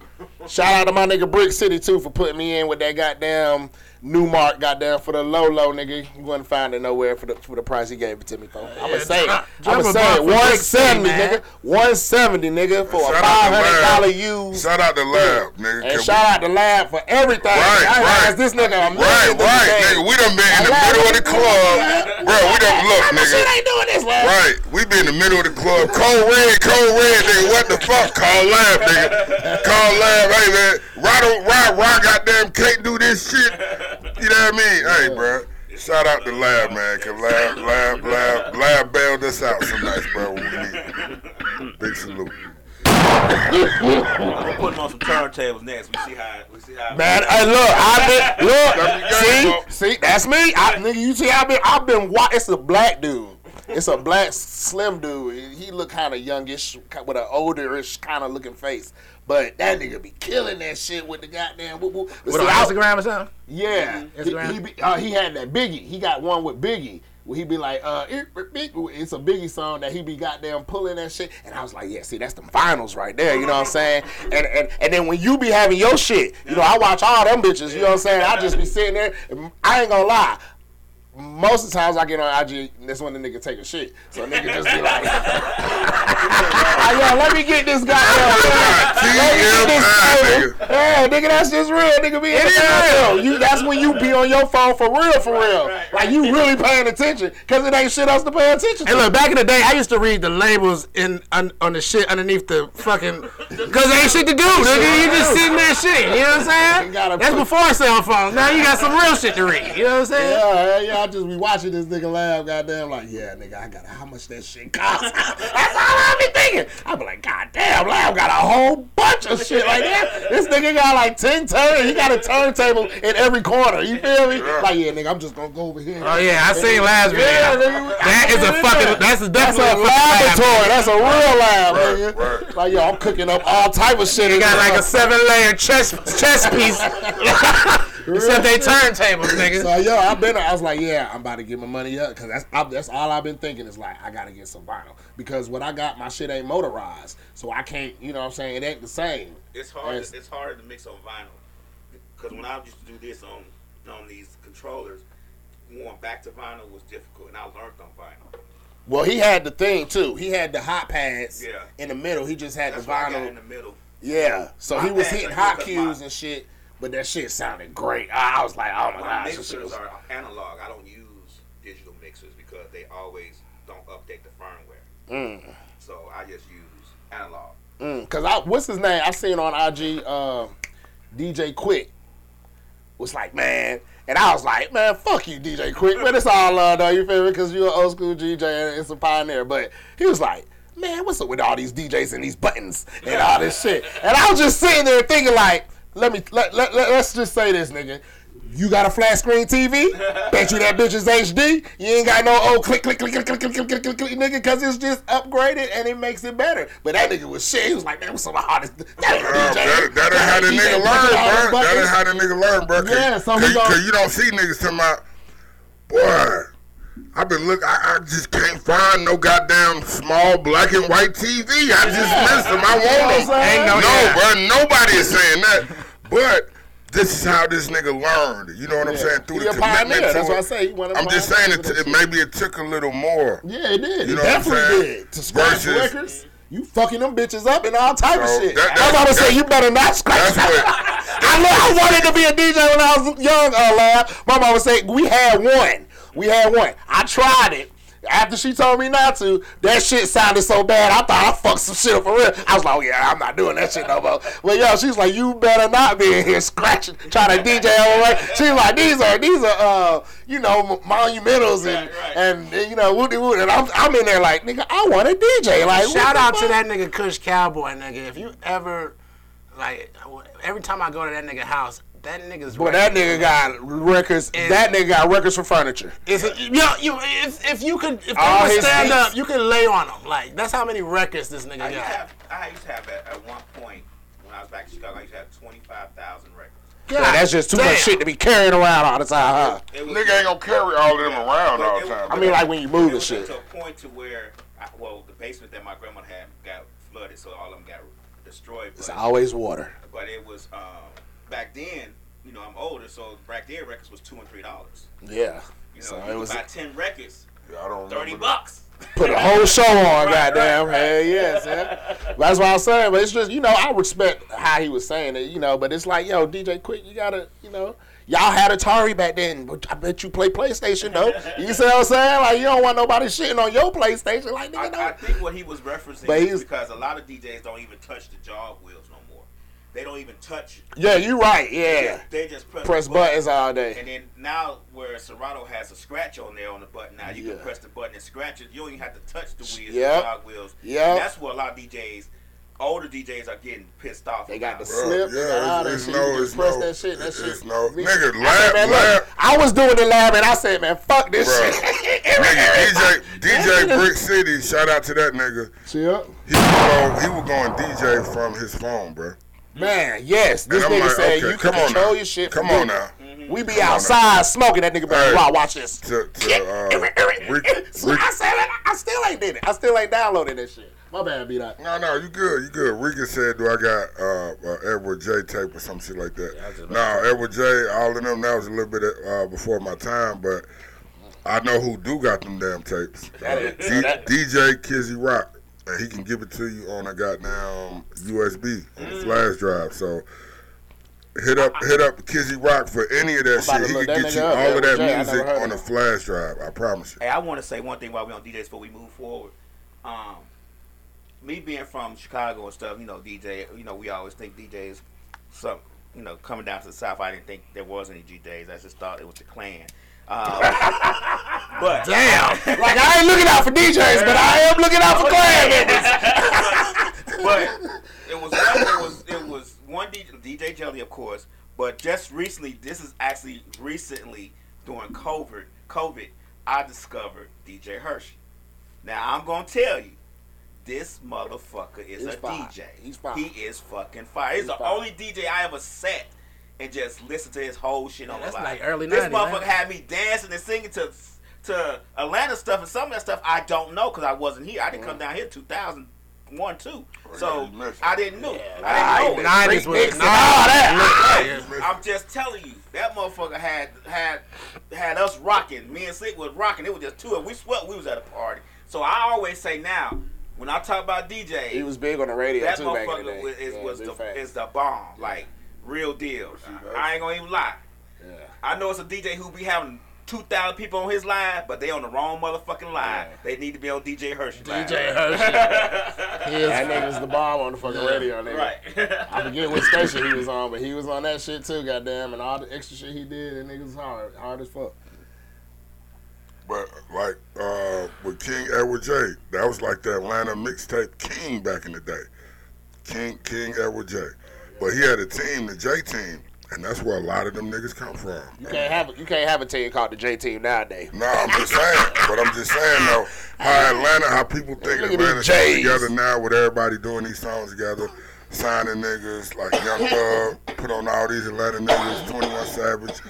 A: Shout out to my nigga Brick City too for putting me in with that goddamn new got goddamn for the low low nigga. You wouldn't find it nowhere for the for the price he gave it to me for. I'ma
B: Yeah,
A: say it. I'ma
B: a
A: say it.
B: bar for Brick
A: One seventy, nigga. One seventy, nigga, for a
C: Shout out
A: five hundred dollar used.
C: Shout out to Lab, nigga.
A: And
C: Can
A: shout out to Lab for everything.
C: Right,
A: I
C: right.
A: asked this nigga a
C: Right, right, nigga. We done been in the middle of the club, bro. We done look,
A: much shit
C: nigga.
A: ain't doing this, Lab?
C: Right, we been in the middle of the club. Cold red, cold red, nigga. What the fuck? Call lab, nigga. Call lab. Hey man, Rod, Rod, Rod, goddamn can't do this shit. You know what I mean? Hey, bro. Shout out to Lab, man, cause Lab, Lab, Lab, Lab bailed us out some nights, bro. When we need. Big salute.
D: I'm gonna put him on some turntables next. We see how we see how.
A: Man, hey, look, I've been look. See, see, that's me. I, nigga, you see, I've been, I've been. wa- It's a black dude. It's a black slim dude. He look kind of youngish, with an olderish kind of looking face. But that nigga be killing that shit with the goddamn whoop whoop.
B: With
A: see,
B: Instagram or something?
A: Yeah, he,
B: Instagram?
A: he, be, uh, he had that Biggie. He got one with Biggie. He be like, uh, it- it- it's a Biggie song that he be goddamn pulling that shit, and I was like, yeah, see, that's the finals right there. You know what I'm saying? And and and then when you be having your shit, you know, I watch all them bitches. You know what I'm saying? I just be sitting there. I ain't gonna lie. Most of the times I get on IG, that's when the nigga take a shit. So a nigga just be like, "Ah, yo, let me get this goddamn. Let me get this
C: TMI,
A: table."
C: nigga.
A: Nigga, that's just real. Nigga, be in the real. You, that's when you be on your phone for real, for real. Like you really paying attention, cause it ain't shit else to pay attention to.
B: Hey, look, back in the day, I used to read the labels in on, on the shit underneath the fucking. Because there ain't shit to do, nigga. You just sitting there shit. You know what I'm saying? That's before cell phones. Now you got some real shit to read. You know what I'm saying?
A: Yeah, yeah, yeah. I just be watching this nigga laugh, goddamn, like, yeah, nigga, I got how much that shit cost. That's all I be thinking. I be like, goddamn, Lab got a whole bunch of shit like that. This nigga got like 10 turn. He got a turntable in every corner. You feel me? Like, yeah, nigga, I'm just gonna go over here.
B: Oh yeah, I seen last video.
A: Yeah, nigga.
B: That is a fucking. That's a
A: That's
B: definitely
A: a laboratory. That's a real lab,
C: Right,
A: nigga.
C: right.
A: Like, yo, I'm cooking up all type of shit.
B: He got like a seven layer chest chest piece. Except they turntables, nigga.
A: So yo, I've been. I was like, yeah, I'm about to get my money up because that's I, that's all I've been thinking is like I gotta get some vinyl because what I got, my shit ain't motorized, so I can't. You know what I'm saying? It ain't the same.
D: It's hard.
A: Yes.
D: It's harder to mix on vinyl because when I used to do this on on these controllers, going back to vinyl was difficult, and I learned on vinyl.
A: Well, he had the thing too. He had the hot pads
D: Yeah.
A: in the middle. He just had
D: That's
A: the
D: why I got
A: vinyl.
D: in the middle.
A: Yeah, so he was hitting hot
D: good 'cause
A: cues
D: my-
A: and shit, but that shit sounded great. I I was like, oh my
D: My
A: gosh,
D: mixers
A: was.
D: are analog. I don't use digital mixers because they always don't update the firmware.
A: Mm.
D: So I just use analog.
A: Mm, Cause I, what's his name? I seen on IG, uh, DJ Quik was like, man, and I was like, man, fuck you, DJ Quik, But it's all love though, you feel me? Cause you're an old school DJ and it's a pioneer. But he was like, man, what's up with all these DJs and these buttons and all this shit? And I was just sitting there thinking like, let me let, let, let us just say this, nigga. You got a flat screen TV? Bet you that bitch is HD. You ain't got no old click, click, click, click, click, click, click, click, click, click, nigga, because it's just upgraded and it makes it better. But that nigga was shit. He was like, man, what's so hard? That
C: Uh, that, that ain't how the nigga
A: pushing
C: learn, bro. That ain't how the nigga learn, bro.
A: Yeah, so he
C: cause,
A: gon-
C: 'cause you don't see niggas talking about, boy. I've been look. I, I just can't find no goddamn small black and white TV. I just miss them. I want them.
A: Ain't
C: no,
A: no-
C: bro. Nobody is saying that. But this is how this nigga learned. You know what I'm saying? Through
A: He
C: the commitment. to
A: That's what I say. He one of the
C: I'm just saying it, it.
A: that
C: Maybe it took a little more.
A: Yeah, it did.
C: You
A: it
C: know what I'm
A: definitely
C: saying?
A: did. To scratch
C: Versus-
A: records, you fucking them bitches up and all type of shit.
C: that-
A: That's why I
C: that-
A: was saying
C: that-
A: you better not scratch. I, know, I wanted to be a DJ when I was young, uh, lad. My mama said we had one. We had one. I tried it. After she told me not to, that shit sounded so bad. I thought I fucked some shit up for real. I was like, oh, yeah, I'm not doing that shit no more. But yo, she's like, you better not be in here scratching, trying to DJ all the way. She's like, these are these are uh, you know, monumentals and
D: Right, right.
A: and, you know, woody woody. And I'm I'm in there like, nigga, I want a DJ. Like,
B: Shout out to that nigga Kush Cowboy, nigga. If you ever, like, every time I go to that nigga house, that nigga's.
A: Boy, that nigga got records.
B: And-
A: that nigga got records for furniture.
B: Is it, you know, you, if, if you could, if
A: All
B: they would stand
A: hits.
B: up, you can lay on them. Like, that's how many records this nigga
D: I used
B: got.
D: have, I used to have at, at one point when I was back in Chicago, I used to have 25,000 records.
A: Yeah, that's just too
B: damn.
A: much shit to be carrying around all the time, huh?
D: It was-
C: Nigga ain't gonna carry all of them around all
D: it
C: the
D: was-
C: time.
A: I mean, like when you move
D: it
A: and shit.
D: To a point to where, I, well, the basement that my grandmother had got flooded, so all of them got destroyed.
A: It's always water.
D: but it was um, back then. You know, I'm older, so back then records was two and three dollars.
A: Yeah.
D: You know,
A: So
D: you
A: it was
D: could buy ten records,
C: Yeah, I don't remember
D: thirty
C: that.
D: bucks.
A: put a whole show on,
D: Right,
A: goddamn.
D: right, right.
A: Hell yes, yeah. That's what I'm saying. But it's just, you know, I respect how he was saying it, you know, but it's like, yo, DJ Quik, you gotta, you know, y'all had Atari back then, but I bet you play PlayStation though. You see what I'm saying? Like you don't want nobody shitting on your PlayStation. Like nigga,
D: I
A: no.
D: think what he was referencing
A: But
D: is because a lot of DJs don't even touch the jog wheels no more. They don't even touch.
A: Yeah, you're right.
D: They
A: Yeah.
D: just, they just press,
A: Press
D: the button.
A: buttons all day.
D: And then now, where Serato has a scratch on there on the button, now you
A: Yeah.
D: can press the button and scratch it. You don't even have to touch the wheels,
A: Yep.
D: the jog wheels.
A: Yep.
D: And that's what a lot of DJs, older DJs, are getting pissed off.
A: They got the slip, they got all
C: yeah,
A: that
C: it's,
A: shit.
C: no, it's
A: press
C: no,
A: that shit. That
C: it's,
A: shit.
C: it's no,
A: Nigga,
C: nigga,
A: I
C: lab,
A: said,
C: lab,
A: I was doing the lab and I said, man, fuck this
C: Bro.
A: shit.
C: nigga, DJ, DJ Brick City, shout out to that nigga.
A: Yeah.
C: He was going, he was going DJ from his phone, bro.
A: Man, yes. This nigga
C: like,
A: said
C: okay,
A: you can
C: come on
A: control
C: now.
A: your shit.
C: Come
A: from
C: on now.
A: We be
C: Come
A: outside smoking. That nigga
C: Hey.
A: wow, watch this.
C: To, to, uh, Rick,
A: So
C: Rick,
A: I said it. I still ain't did it. I still ain't downloaded that shit. My bad, be that.
C: No, no, you good, you good. Rika said, "Do I got uh, uh, Edward J tape or some shit like that?" no, Edward J, all of them. That was a little bit uh, before my time, but I know who do got them damn tapes.
A: That is-
C: D-
A: that-
C: DJ Kizzy Rock, and he can give it to you on a goddamn USB on
A: Mm.
C: a flash drive. So. Hit up, hit up Kizzy Rock for any of that shit. He can
A: that
C: get you
A: up,
C: all of that
A: J. I
C: music on a flash drive. I promise you.
D: Hey, I want to say one thing while we on DJs before we move forward. Um, me being from Chicago and stuff, you know, DJ, you know, we always think DJs, some, you know, coming down to the South, I didn't think there was any DJs. I just thought it was the Klan. Um, but
B: Damn.
A: Like I ain't looking out for DJs, but I am looking out for Clan members.
D: but it was one, it was it was one DJ, DJ Jelly, of course. But just recently, this is actually recently during COVID. COVID, I discovered DJ Hershey. Now I'm gonna tell you, this motherfucker is
A: He's
D: a
A: fire.
D: DJ.
A: He's fire.
D: He is fucking fire. He's,
A: He's
D: the
A: fire.
D: only DJ I ever sat and just listen to his whole shit on
B: that's
D: the live.
B: like early
D: This motherfucker
B: man.
D: had me dancing and singing to to Atlanta stuff, and some of that stuff I don't know because I wasn't here. I didn't come down here 2001, two. So
C: you.
D: I didn't know.
B: Nah,
D: I didn't know. it.
B: Nineties was
A: Mix
B: nah,
A: and all
B: that.
D: I'm just telling you, that motherfucker had had had us rocking. Me and Slick was rocking. It was just two of us. We sweat. We was at a party. So I always say now, when I talk about DJ,
A: He was big on the radio
D: that
A: too back in the
D: motherfucker
A: day.
D: was, is,
A: Yeah,
D: was the is the bomb. Like real deal. I ain't gonna even lie.
A: Yeah.
D: I know it's a DJ who be having. 2,000 people on his line, but they on the wrong motherfucking live. They need to be on DJ Hershey. live.
B: DJ Hershey. He
A: That nigga's the bomb on the fucking radio, nigga.
D: Right.
A: I forget what station he was on, but he was on that shit too, goddamn, and all the extra shit he did, that nigga was hard, hard as fuck.
C: But like uh, with King Edward J, that was like the Atlanta mixtape King back in the day. King King Edward J. But he had a team, the J team, and that's where a lot of them niggas come from.
A: You can't have you can't have a team called the J Team nowadays.
C: No, I'm just saying. but I'm just saying though, how Atlanta, how people think
A: Look
C: Atlanta comes together now with everybody doing these songs together, signing niggas like Young Thug, put on all these Atlanta niggas, 21 Savage.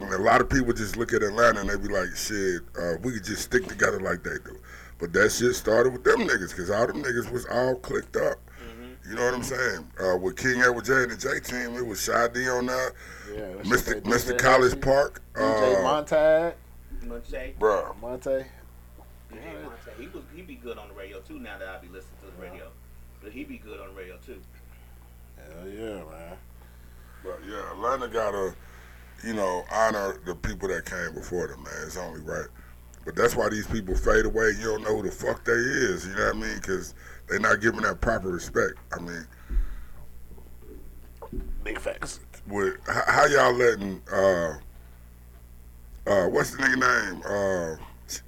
C: And a lot of people just look at Atlanta and they be like, shit, uh, we could just stick together like they do. But that shit started with them niggas, because all them niggas was all clicked up. You know what I'm saying? Uh, with King Edward J and the J team, it was Shy D on that,
A: Yeah,
C: Mr. Mr. College
A: Hershey,
C: Park.
A: DJ
C: Uh,
A: Montag,
D: Monte,
C: bruh.
A: Monte.
D: DJ Monte, he was he be good on the radio too. Now that I be listening to the radio, but he'd be good on the radio too.
A: Hell yeah, man.
C: But yeah, Atlanta gotta, you know, honor the people that came before them, man. It's only right. But that's why these people fade away. You don't know who the fuck they is. You know what I mean? Because they're not giving that proper respect. I mean,
A: Big facts.
C: with how, how y'all letting uh uh what's the nigga name uh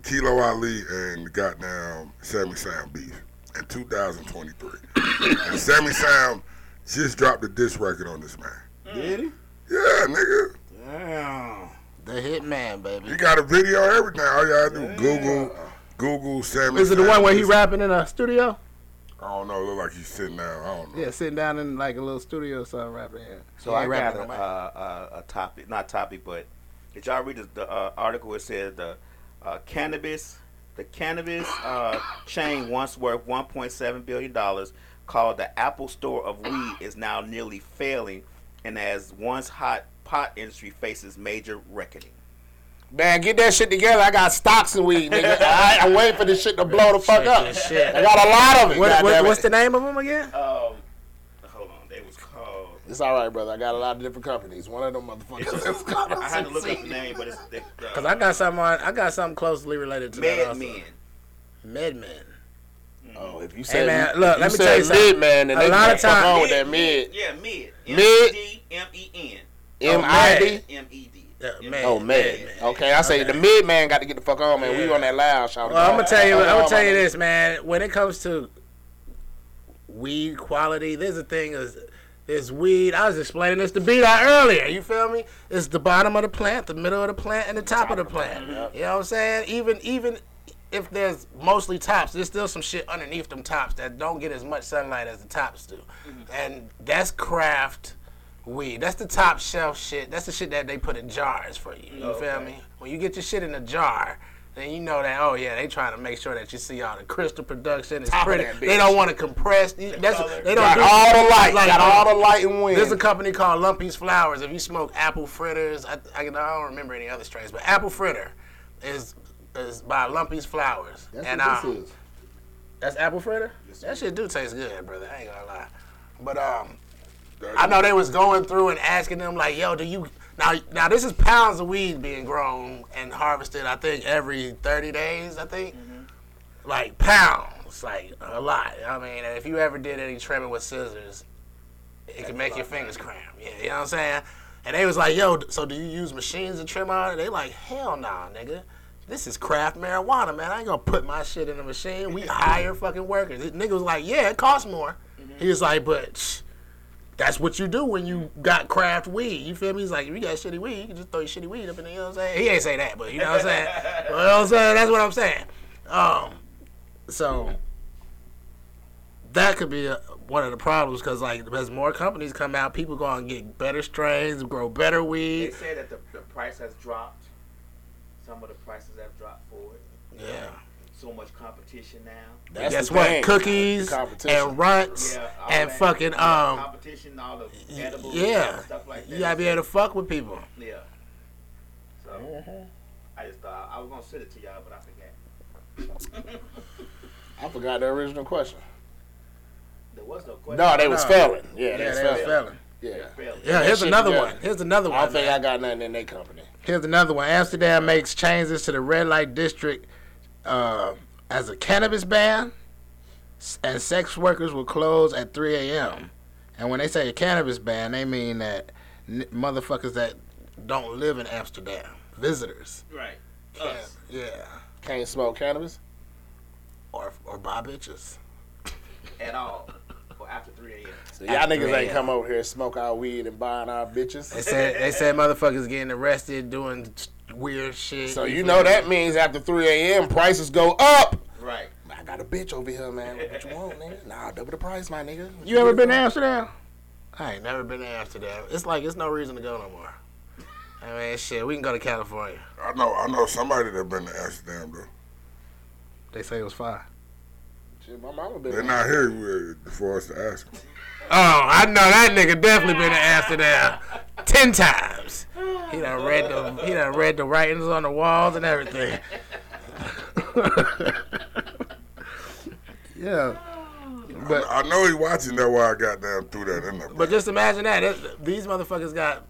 C: Kilo Ali and goddamn Sammy Sound beef in 2023. and Sammy Sound just dropped a diss record on this man.
A: Did he?
C: Yeah, nigga.
A: Damn.
B: the hitman, baby.
C: He got a video, everything. All y'all do Google, Google Sammy.
B: Is it the one where he rapping in a studio?
C: I don't know. Look like he's sitting down. I don't know.
B: Yeah, sitting down in like a little studio or something rapping. Yeah.
D: So
B: He
D: I
B: ain't
D: got a,
B: on mic.
D: uh, a, a topic, not topic, but did y'all read the, the uh, article? It said the uh, cannabis, the cannabis uh, chain once worth 1.7 billion dollars, called the Apple Store of Weed, is now nearly failing, and as once hot pot industry faces major reckoning.
A: Man, get that shit together. I got stocks in weed, nigga. I, I'm waiting for this shit to blow the fuck up. I got a lot of it.
B: What, what, what's the name of them again?
D: Um, hold on, they was called.
A: It's all right, brother. I got a lot of different companies. One of them motherfuckers. is
D: I had to look up the name, but it's they, uh,
B: Cause I got something on. I got something closely related to that.
D: Med
B: also.
D: Men.
B: MedMen.
A: Oh, if you
B: Hey,
A: said
B: man, look, let me tell you
A: said
B: something.
A: mid man, then
B: A
A: they
B: lot
A: can
B: of
A: fuck
B: time-
A: on with that mid.
D: Yeah, mid.
A: Mid?
D: M E D
A: M I D.
D: M E D.
B: Yeah,
A: Oh man. Okay, I say the mid man got to get the fuck on, man. We on that loud shout.
B: Well, I'm gonna tell you. I'm gonna tell you
A: this.
B: this, man. When it comes to weed quality, there's a thing is there's weed. I was explaining this to B Dot earlier. You feel me? It's the bottom of the plant, the middle of the plant, and the top, of the plant. You know what I'm saying? Even even if there's mostly tops, there's still some shit underneath them tops that don't get as much sunlight as the tops do, mm-hmm. and that's craft weed. That's the top shelf shit. That's the shit that they put in jars for you. You feel me? When you get your shit in a jar, then you know that oh yeah, they trying to make sure that you see all the crystal production. It's
A: Top of
B: pretty.
A: that
B: They don't want to compress. That's they don't
A: Got
B: do
A: all the light.
B: like,
A: got all the light and wind.
B: There's a company called Lumpy's Flowers. If you smoke apple fritters, I, I, I don't remember any other strains, but apple fritter is is by Lumpy's Flowers.
A: That's
B: and
A: what
B: um,
A: this is.
B: that's apple fritter. that shit do taste good, brother. I ain't gonna lie. But um, I know they was going through and asking them like, "Yo, do you now? Now this is pounds of weed being grown and harvested. I think every 30 days. I think like pounds, like a lot. I mean, if you ever did any trimming with scissors, it can make your fingers cramp. Yeah, you know what I'm saying? And they was like, "Yo, so do you use machines to trim on it?" They like, "Hell nah, nigga." This is craft marijuana, man. I ain't gonna put my shit in a machine. We hire fucking workers. This nigga was like, yeah, it costs more. He was like, but that's what you do when you got craft weed. You feel me? He's like, if you got shitty weed, you can just throw your shitty weed up in there. You know what I'm saying? He ain't say that, but you know what I'm saying? you know what I'm saying? That's what I'm saying. Um, so that could be a, one of the problems because like as more companies come out, people go and get better strains, grow better weed.
D: They say that the, the price has dropped. Some of the prices have dropped for it.
B: Yeah.
D: So much competition now.
A: That's
B: Guess
A: the
B: what?
A: thing.
B: Cookies
A: The
B: and runts
D: Yeah,
B: and
D: that-
B: fucking
D: yeah,
B: um.
D: competition, all the edibles,
B: Yeah,
D: and stuff like that.
B: you gotta be able to fuck with people.
D: Yeah. So I just thought I was gonna send it to y'all, but I forgot.
A: I forgot the original question.
D: There was no question.
A: No, they was
B: No.
A: failing. Yeah,
B: Yeah,
A: they was
B: they was
A: failing.
B: failing.
A: Yeah.
B: Yeah, here's another
A: together.
B: one. Here's another one.
A: I don't think
B: man.
A: I got nothing in their company.
B: Here's another one. Amsterdam makes changes to the red light district uh, as a cannabis ban, and sex workers will close at 3 a.m. And when they say a cannabis ban, they mean that n- motherfuckers that don't live in Amsterdam, visitors.
D: Right.
B: Can't-
D: Us.
B: Yeah.
A: Can't smoke cannabis.
B: Or, or buy bitches.
D: At all. Or after 3 a.m.
A: So y'all
B: At
A: niggas
B: 3
A: ain't come over here and smoke our weed and buying our bitches.
B: They
A: bitches.
B: said they said motherfuckers getting arrested doing weird shit.
A: So you know that means after 3 a.m. prices go up.
D: Right.
A: I got a bitch over here, man. What you want, nigga? Nah, double the price, my nigga. What
B: You ever been to
A: from?
B: Amsterdam? I ain't never been to Amsterdam. It's like it's no reason to go no more. I mean, shit, we can go to California.
C: I know, I know somebody that been to Amsterdam though.
B: They say it was fine.
A: Shit, my mama been.
C: They're not here with- for us to ask. Them.
B: Oh, I know that nigga definitely been to Amsterdam ten times. He done oh. read the he done read the writings on the walls and everything. yeah. Oh. But
C: I know he watching that. Why I got goddamn threw that in there.
B: But just imagine that. It- these motherfuckers got,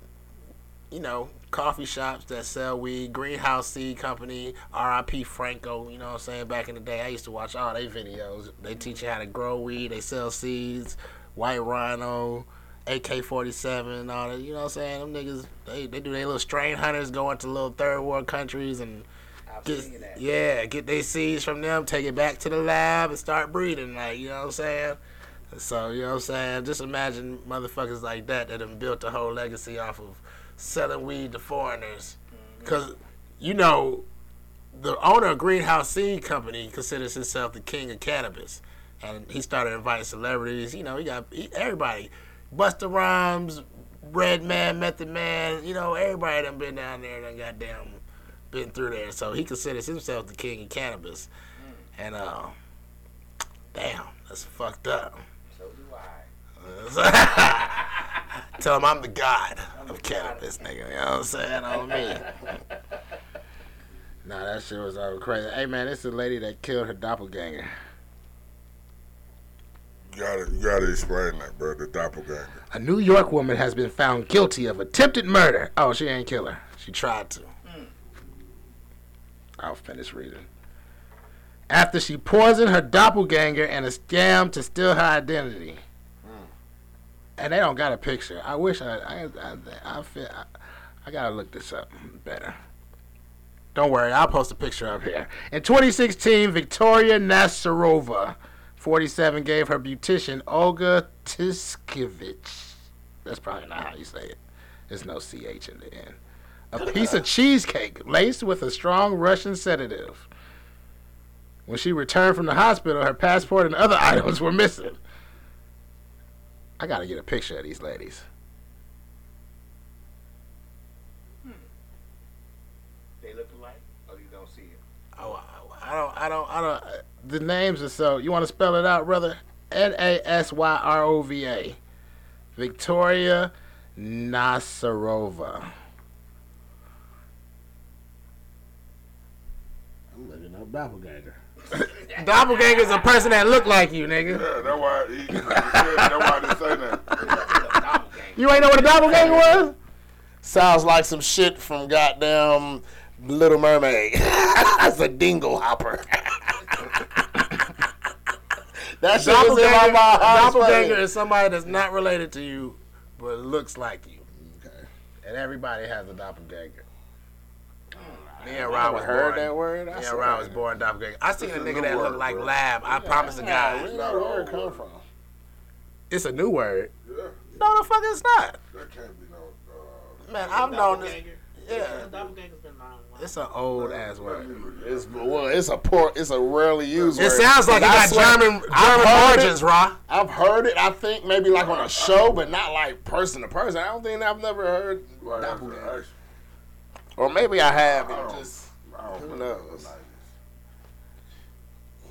B: you know, coffee shops that sell weed, Greenhouse Seed Company, RIP Franco, you know what I'm saying? Back in the day, I used to watch all their videos. They teach you how to grow weed, they sell seeds, White Rhino, AK 47, all that, you know what I'm saying? Them niggas, they, they do their little strain hunters, go to little third world countries and get, yeah, get their seeds from them, take it back to the lab and start breeding, like, you know what I'm saying? So, you know what I'm saying? Just imagine motherfuckers like that that have built a whole legacy off of selling weed to foreigners. Because, you know, the owner of Greenhouse Seed Company considers himself the king of cannabis. And he started inviting celebrities. You know, he got he, everybody. Busta Rhymes, Redman, Method Man, you know, everybody done been down there and goddamn been through there. So he considers himself the king of cannabis. And, uh, damn, that's fucked up.
D: So do I.
B: Tell him I'm the god of cannabis, nigga. You know what I'm saying? On me. nah, that shit was all crazy. Hey, man, this is a lady that killed her doppelganger.
C: You gotta, you gotta explain that, bro. The doppelganger.
B: A New York woman has been found guilty of attempted murder. Oh, she ain't killer. She tried to. Hmm. I'll finish reading. After she poisoned her doppelganger and a scam to steal her identity. Hmm. And they don't got a picture. I wish I I I, I, feel, I, I gotta look this up better. Don't worry, I'll post a picture up here. In 2016, Victoria Nasyrova, 47, gave her beautician Olga Tiskevich. That's probably not how you say it. There's no CH in the end. A piece of cheesecake laced with a strong Russian sedative. When she returned from the hospital, her passport and other items were missing. I gotta get a picture of these ladies. Hmm.
D: They look alike, or you don't see it.
B: Oh, I I don't, I don't, I don't. uh, The names are so. You want to spell it out, brother? N A S Y R O V A. Victoria Nasyrova.
A: I'm looking up doppelganger.
B: Doppelganger is a person that look like you, nigga.
C: Yeah, that's why. He, he, that's why I didn't say that.
B: You ain't know what a doppelganger was?
A: Sounds like some shit from goddamn Little Mermaid. That's a dingle hopper. That shit was in my
B: Doppelganger,
A: mind.
B: Doppelganger is somebody that's not related to you, but looks like you.
A: Okay.
B: And everybody has a doppelganger. Me and
A: I
B: Rob was
A: heard
B: born.
A: that word.
B: Me
A: I
B: and
A: swear.
B: Rob was born doppelganger. I seen a
C: a
B: nigga that
C: word,
B: looked like
C: bro.
B: Lab. I promise to
A: Yeah,
B: God.
A: Where that word come from?
B: It's a new word.
C: Yeah,
B: No, the fuck it's not.
C: that can't be no. Uh,
B: Man, I've known this.
D: Doppelganger.
B: Yeah. It's an old ass word.
A: It's well, it's a poor, it's a rarely used
B: It
A: word.
B: It sounds like it got
A: swear,
B: German German
A: heard
B: origins,
A: it.
B: Raw.
A: I've heard it. I think maybe like on a show, but not like person to person. I don't think I've never heard
C: Right
A: doppelganger. Or maybe I have
C: I don't-
A: just
C: I don't
A: Who knows?
C: with the 90s.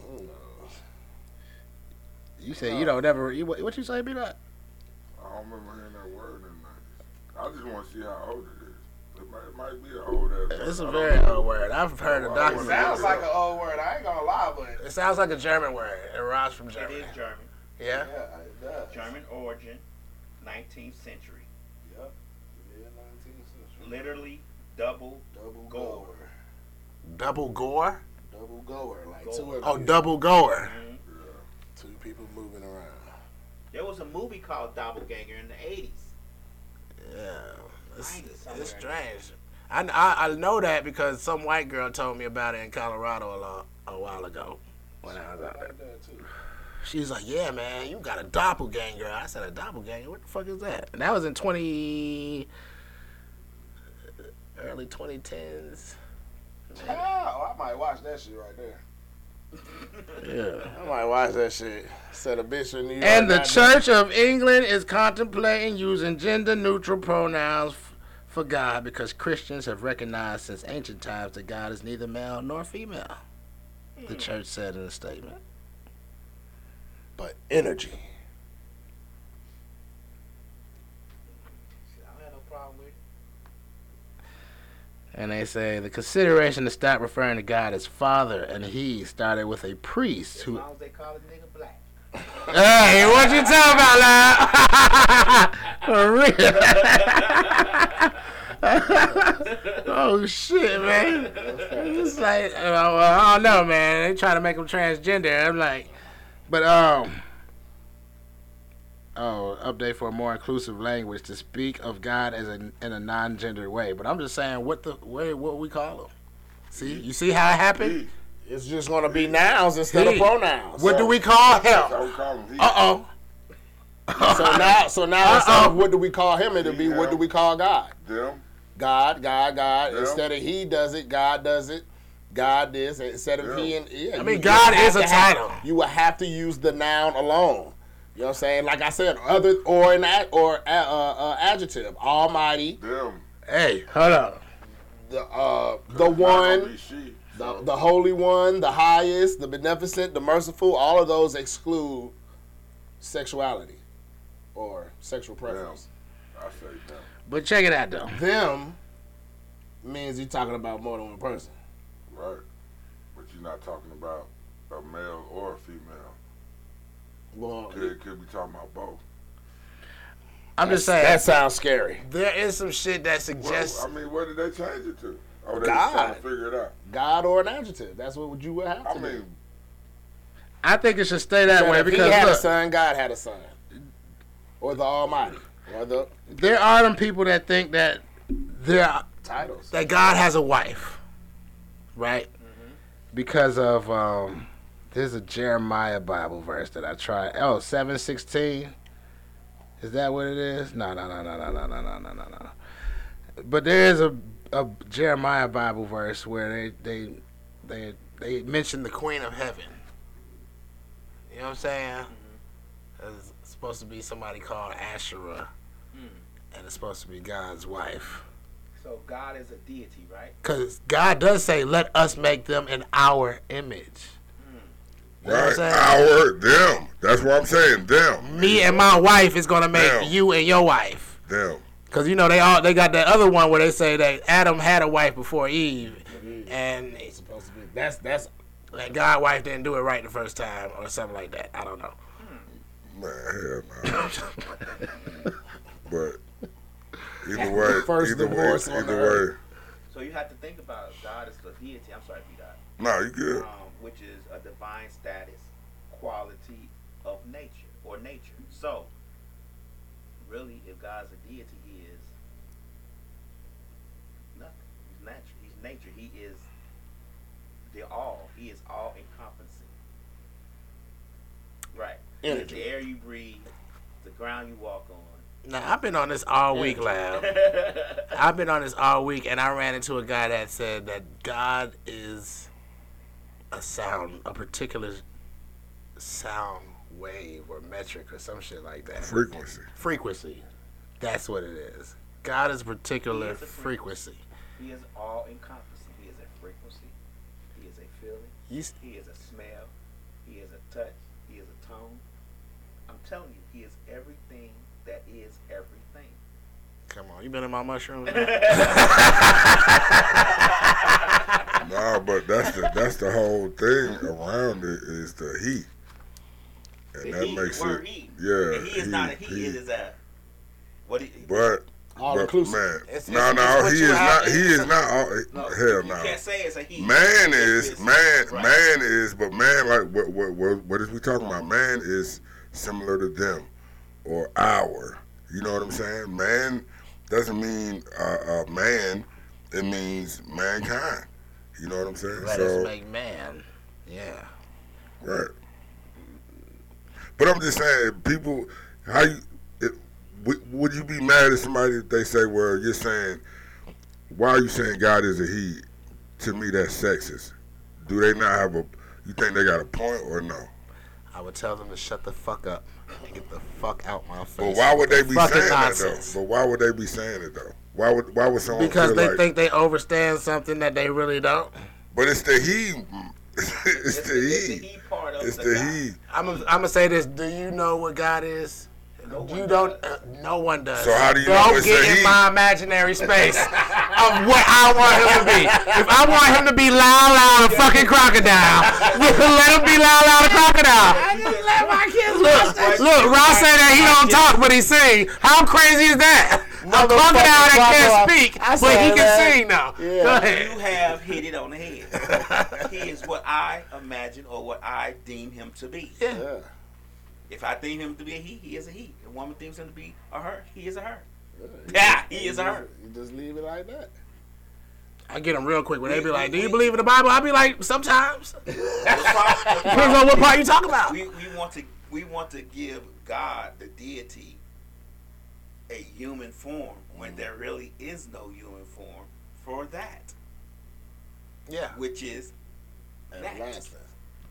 A: who knows.
B: You said you don't never. You, what what you say, be like?
C: I don't remember hearing that word in the 90s. I just want to see how old it is. It might, be an old ass word.
B: It's a very old word. I've heard of
C: Well, I
A: Sounds
C: it
A: like an old word. I ain't gonna lie, but
B: It sounds like a German word. It arrives from Germany.
D: is German.
B: Yeah.
A: yeah, it does.
D: German origin, 19th century.
A: Yep. Mid 19th century.
D: Literally double
A: Double
D: Goer.
A: goer.
B: Double gore.
A: Double goer. Like
D: Goer.
A: two of
B: Oh, double goer.
D: Mhm.
A: Two people moving around.
D: There was a movie called Doppelganger in the 80s.
B: Yeah. It's,
D: Find it somewhere.
B: it's strange. I, I I know that because some white girl told me about it in Colorado a, lo- a while ago when I was out there.
A: Like that too.
B: She's like, "Yeah, man, you got a doppelganger." I said, "A doppelganger? What the fuck is that?" And that was in twenty early twenty tens.
A: Oh, I might watch that shit right there.
B: Yeah.
A: I might watch that shit. Said a bitch in New York.
B: And the
A: got-
B: Church of England is contemplating using gender neutral pronouns f- for God because Christians have recognized since ancient times that God is neither male nor female. The mm. church said in a statement.
A: But energy.
D: I don't have no problem with it.
B: And they say the consideration to stop referring to God as Father and He started with a priest
D: As
B: who.
D: long as they call it nigga black.
B: Hey, what you talking about, lad? For real. oh shit, man! It's like, uh, well, I don't know, man. They try to make him transgender. I'm like, but um. Oh, update for a more inclusive language to speak of God as a, in a non-gendered way. But I'm just saying, what the way what we call him? See, you see how it happened?
A: It's just gonna be nouns instead
B: He.
A: of pronouns.
B: What do we call him?
C: how we call him. He.
B: Uh oh.
A: So now, so now instead
B: Uh-oh.
A: of what do we call him, it'll be what do we call God?
C: Them.
A: God, God, God.
C: Yeah.
A: Instead of he does it, God does it. God this instead of he and yeah.
B: I mean,
A: you
B: God
A: have
B: is a
A: to have-
B: title.
A: you will have to use the noun alone. You know what I'm saying? Like I said, other or an ad, or uh, uh, adjective. Almighty,
C: Them.
B: Hey, hold up.
A: the uh, the one,
C: she,
A: the,
C: so-
A: the holy one, the highest, the beneficent, the merciful. All of those exclude sexuality or sexual preference.
C: I say them.
B: But check it out though.
A: Them means you're talking about more than one person.
C: Right. But you're not talking about a male or a female.
A: Well,
C: Could, could be talking about both.
B: I'm just saying
A: that sounds scary.
B: there is some shit that
C: Well,
B: suggests
C: I mean, what did they change it to? Oh, they
A: God.
C: just trying to figure it out.
A: God or an adjective. That's what you would have to
C: I
A: do.
C: mean,
B: I think it should stay that way
A: if
B: because
A: he had a son, God had a son, or the Almighty, or the
B: there are them people that think that there
A: titles.
B: that God has a wife, right? Because of um, there's a Jeremiah Bible verse that I tried. Oh, seven sixteen. Is that what it is? No, no, no, no, no, no, no, no, no, no, no. But there is a a Jeremiah Bible verse where they they they they mention the Queen of Heaven. You know what I'm saying? It's supposed to be somebody called Asherah, and it's supposed to be God's wife.
D: So God is a deity, right?
B: Because God does say, let us make them in our image. You know what I'm
C: right? Our, them. That's what I'm saying. Them.
B: Me and my wife is going to make
C: Them.
B: you and your wife.
C: Them.
B: Because, you know, they all they got that other one where they say that Adam had a wife before Eve. Mm-hmm. And
A: It's supposed to be. That's that's
B: like God wife didn't do it right the first time or something like that. I don't know. Hmm.
C: Man, hell no. but either way,
A: First
C: either
A: divorce
C: way,
A: on
C: either
A: the
C: way.
D: So you have to think about God is the deity. I'm sorry, P. Dot.
C: No, you good.
D: Um, which is a divine status, quality of nature or nature. So, really, if God's a deity, He is nothing. He's natural. He's nature. He is the all. He is all encompassing. Right.
A: Energy.
D: the air you breathe, the ground you walk on,
B: Now I've been on this all week, lab. I've been on this all week, and I ran into a guy that said that God is a sound, a particular sound wave or metric or some shit like that.
C: Frequency.
B: Frequency. That's what it is. God is a particular
D: He is a
B: frequency.
D: He is all encompassing. He is a frequency. He is a feeling.
B: You s-
D: He is a smell. He is a touch. He is a tone. I'm telling you, he is everything that is everything.
B: Come on, you been in my mushrooms?
C: Nah, but that's the that's the whole thing around it is the heat, and
D: The
C: that
D: heat,
C: makes it
D: heat.
C: yeah.
D: And he is not a heat, he. It is a what? He,
C: But
A: All
C: but
A: inclusive.
C: man,
B: It's-
C: no,
B: it's-
C: no,
B: it's what
C: he is not. He is not. All,
D: no,
C: hell no.
D: can't say it's a he.
C: Man is man.
D: right.
C: Man is, but man, like what what what what is we talking about? Man is similar to them or our. You know what I'm saying? Man doesn't mean uh, uh, man. It means mankind. You know what I'm saying?
B: Let
C: so
B: us make man. Yeah.
C: right. But I'm just saying, people, how you it, would, would you be mad at somebody if they say, "Well, you're saying, why are you saying God is a he?" To me, that's sexist. Do they not have a? You think they got a point or no?
B: I would tell them to shut the fuck up get the fuck out my face.
C: But why would they be
B: Fucking
C: saying
B: nonsense.
C: that though? But why would they be saying it though? Why would why would someone
B: Because
C: feel
B: they
C: like?
B: think they overstand something that they really don't.
C: but it's the he. it's the
D: It's the
C: he.
D: he part of
C: It's
D: the
C: the he.
B: I'm gonna, I'm gonna say this. Do you know what God is?
D: No
B: you don't. Uh, no one does.
C: So how do you know
B: don't
C: it's
B: get
C: a
B: in
C: he?
B: my imaginary space of what I want him to be. If I want him to be loud, loud, a fucking crocodile, let him be loud, loud, a crocodile. let my kids Look, look. Ross said that he don't talk, but he sing. How crazy is that? A crocodile that can't speak, but he can sing now.
A: Yeah.
D: You have hit it on the head. he is what I imagine or what I deem him to be.
A: Yeah.
D: If I deem him to be a he, he is a he. A woman deems him to be a her, he is a her. Yeah, he is a her.
A: You just leave it like that.
B: I get them real quick when they be like, "Do you believe in the Bible?" I be like, "Sometimes."
D: The pro- the
B: Depends on what part you talking about.
D: we, we want to we want to give God the deity a human form when there really is no human form for that,
B: Yeah.
D: which is
A: Everlasting.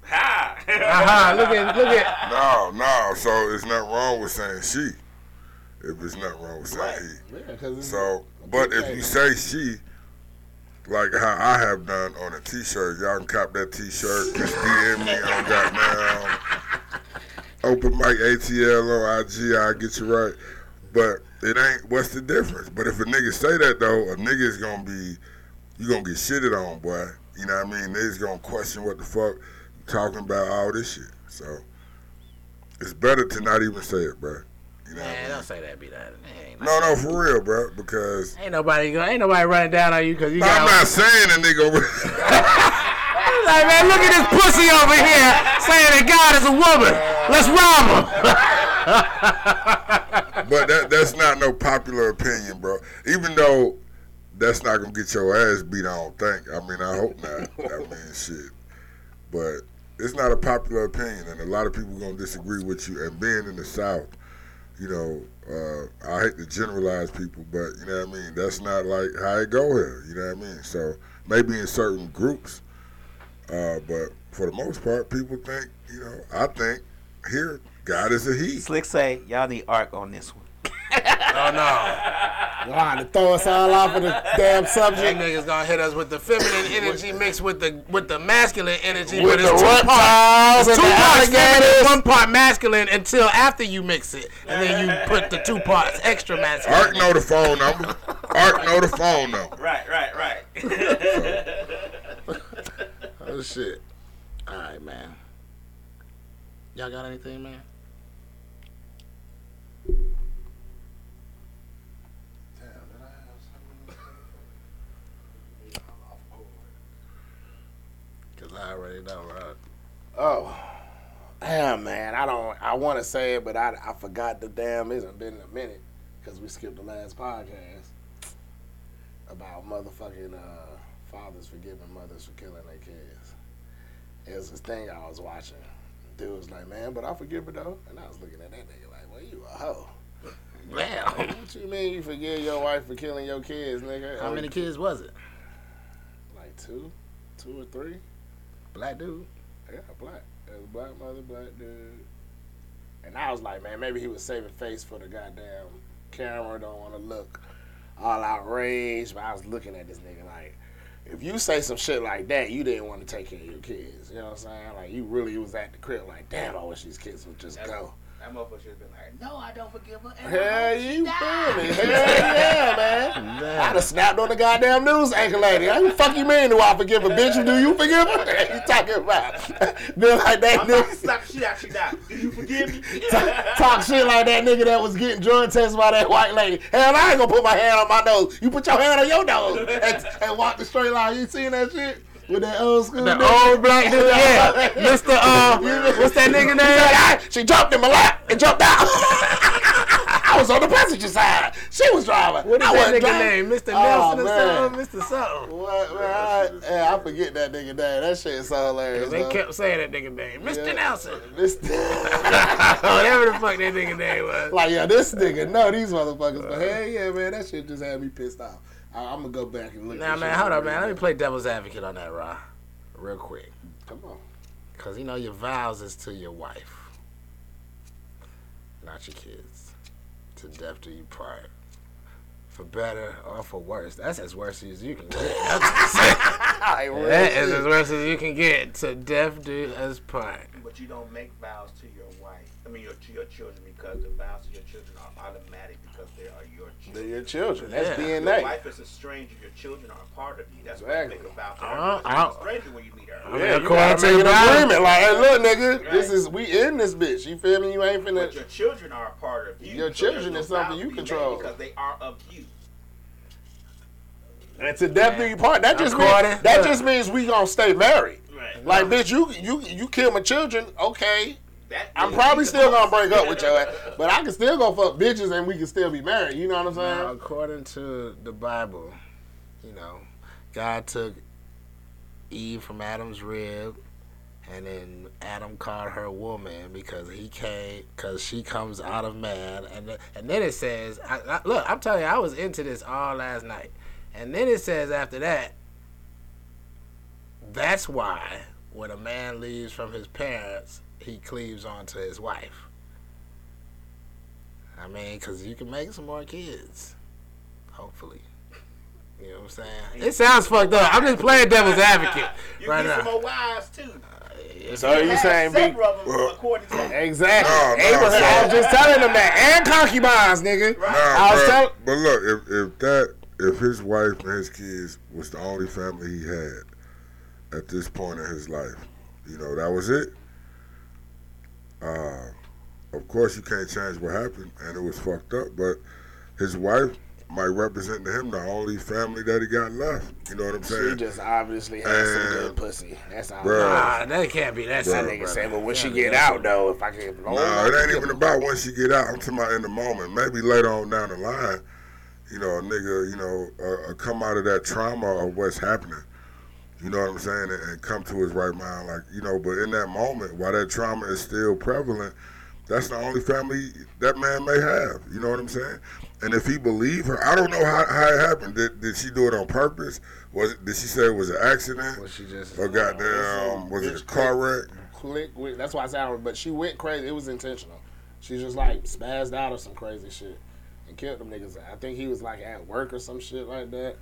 D: ha.
B: Uh-huh. Look at look at.
C: No, no. So it's not wrong with saying she. If it's not wrong with saying
D: Right.
C: he.
A: Yeah,
C: So, but if you say she, like how I have done on a T-shirt, y'all can cop that T-shirt. Just DM me on goddamn open mic ATL on IG. I'll get you right. But it ain't. What's the difference? But if a nigga say that though, a nigga is gonna be, you gonna get shitted on, boy. You know what I mean? Niggas gonna question what the fuck you talking about all this shit. So it's better to not even say it, bro. You know I
B: Man,
C: mean?
B: don't say that. Be that.
C: No, no, for real, bro. Because
B: ain't nobody go. Ain't nobody running down on you because you
C: I'm not saying a nigga.
B: Like, man, look at this pussy over here saying that God is a woman. Let's rob him.
C: but that that's not no popular opinion, bro. Even though that's not gonna get your ass beat, I don't think. I mean, I hope not. I mean, shit. But it's not a popular opinion, and a lot of people gonna disagree with you. And being in the South, you know, uh, I hate to generalize people, but you know what I mean. That's not like how it go here. You know what I mean. So maybe in certain groups, uh, but for the most part, people think, you know, I think here God is a he.
G: Slick say y'all need arc on this one.
B: Oh no.
A: Wow, to throw us all off of the damn
B: That
A: subject.
B: nigga's gonna hit us with the feminine energy mixed with the with the masculine energy,
A: With
B: but it's
A: the
B: two parts.
A: reptiles and
B: two
A: the
B: parts feminine, one part masculine until after you mix it, and then you put the two parts extra masculine.
C: Art know the phone number. Art know the phone number.
D: right, right, right.
B: Oh shit! All right, man. Y'all got anything, man? I already know, right?
A: Oh, damn, man. I don't. I want to say it, but I, I forgot the damn. It's been a minute because we skipped the last podcast about motherfucking uh, fathers forgiving mothers for killing their kids. It was this thing I was watching. Dude was like, man, but I forgive her though. And I was looking at that nigga like, well, you a hoe.
B: Damn.
A: What you mean you forgive your wife for killing your kids, nigga?
B: How many kids was it?
A: Like two, two or three.
B: Black dude.
A: Yeah, black. Black mother, black dude. And I was like, man, maybe he was saving face for the goddamn camera. Don't want to look all outraged. But I was looking at this nigga like, if you say some shit like that, you didn't want to take care of your kids. You know what I'm saying? Like, you really was at the crib like, damn, I wish these kids would just go.
D: That motherfucker should have been like, no, I don't forgive her. and
A: Hell, you
D: hope she
A: feel me? Hell yeah, man. I'd have snapped on the goddamn news anchor lady. How the fuck you mean do I forgive her, bitch? Do you forgive her? you talking about? Then like that
D: I'm
A: nigga.
D: slap the shit out you now. Do you forgive me?
A: talk shit like that nigga that was getting drug tested by that white lady. Hell, I ain't gonna put my hand on my nose. You put your hand on your nose and, and walk the straight line. You seen that shit? With that old school
B: The
A: nigga?
B: old black dude, yeah. Mr. Uh, what's that nigga name?
A: said, "I- She jumped in my lap and jumped out. I was on the passenger side. She was driving.
B: What is
A: I
B: that nigga
A: driving.
B: name? Mr.
A: Oh,
B: Nelson or something? Mr. Something.
A: What, man? I, yeah, I forget that nigga name. That shit is so hilarious.
B: They kept saying that nigga name. Mr.
A: Yeah.
B: Nelson.
A: Mr.
B: Whatever the fuck that nigga name was.
A: like, yeah, this nigga no, these motherfuckers. But hell yeah, man, that shit just had me pissed off. I, I'm gonna go back and look.
B: Now, man, hold
A: up
B: up, man. Let me play devil's advocate on that, Raw. Real quick.
A: Come on.
B: Because, you know, your vows is to your wife, not your kids. To death do you part. For better or for worse. That's as worse as you can get.
A: Like, real
B: that is as worse as you can get. To death do us part.
D: But you don't make vows to your wife. I mean, your, to your children because the vows to your children are automatic because they are your
A: They're your children. That's
B: Yeah.
D: Your
A: DNA.
D: wife is a stranger. Your children are a part of you. That's
A: Exactly.
D: why you make a vow to
B: Uh,
D: her.
B: I-
D: You're a stranger when you meet her.
B: I mean,
A: Yeah, you
B: according
A: gotta
B: to
A: make
B: the
A: an agreement. Like, hey, look, nigga,
D: Right.
A: this is we in this bitch. You feel me? You ain't
D: But
A: finna.
D: your children are a part of you.
A: Your
D: so
A: children
D: there's
A: is something you
D: to be made
A: control.
D: because they are of you.
A: And to death do you part. That just means,
B: According-
A: that just means we gonna stay married.
D: Right.
A: Like, bitch, you you you kill my children. Okay,
D: That
A: I'm probably still gonna
D: most.
A: break up with your ass, but I can still go fuck bitches and we can still be married. You know what I'm
B: Now,
A: saying?
B: according to the Bible, you know, God took Eve from Adam's rib, and then Adam called her woman because he came, because she comes out of man, and and then it says, I, I, look, I'm telling you, I was into this all last night, and then it says after that, that's why when a man leaves from his parents, he cleaves onto his wife. I mean, because you can make some more kids. Hopefully. You know what I'm saying? It sounds fucked up. I'm just playing devil's advocate
D: You
B: right
D: get some
B: now.
D: more wives too.
A: Uh, so you
D: have
A: saying big?
D: several of them
C: Well-
D: according to
A: Exactly.
C: No, no,
A: Abraham,
C: so-
A: I was just telling them that, and concubines, nigga.
C: Nah,
A: I was
C: bruh,
A: tell-
C: but look, if, if that, if his wife and his kids was the only family he had at this point in his life, you know, that was it. Uh, of course, you can't change what happened, and it was fucked up. But his wife might represent to him the only family that he got left. You know what I'm saying?
A: She just obviously has some good pussy. That's all.
C: Bruh.
B: Nah, that can't be. That's
A: That
C: Bruh.
A: nigga
B: brother.
A: say, but when she get out though, if I can,
C: No, it ain't even about when she get out. I'm talking about in the moment. Maybe later on down the line, you know, a nigga, you know, uh, uh, come out of that trauma of what's happening. You know what I'm saying, and, and come to his right mind, like you know. But in that moment, while that trauma is still prevalent, that's the only family that man may have. You know what I'm saying? And if he believe her, I don't know how, how it happened. Did, did she do it on purpose? Was it, did she say it was an accident?
A: Was she just
C: Or goddamn, uh, was it a car wreck?
A: click? With, that's why I said, but she went crazy. It was intentional. She just like spazzed out or some crazy shit and killed them niggas. I think he was like at work or some shit like that.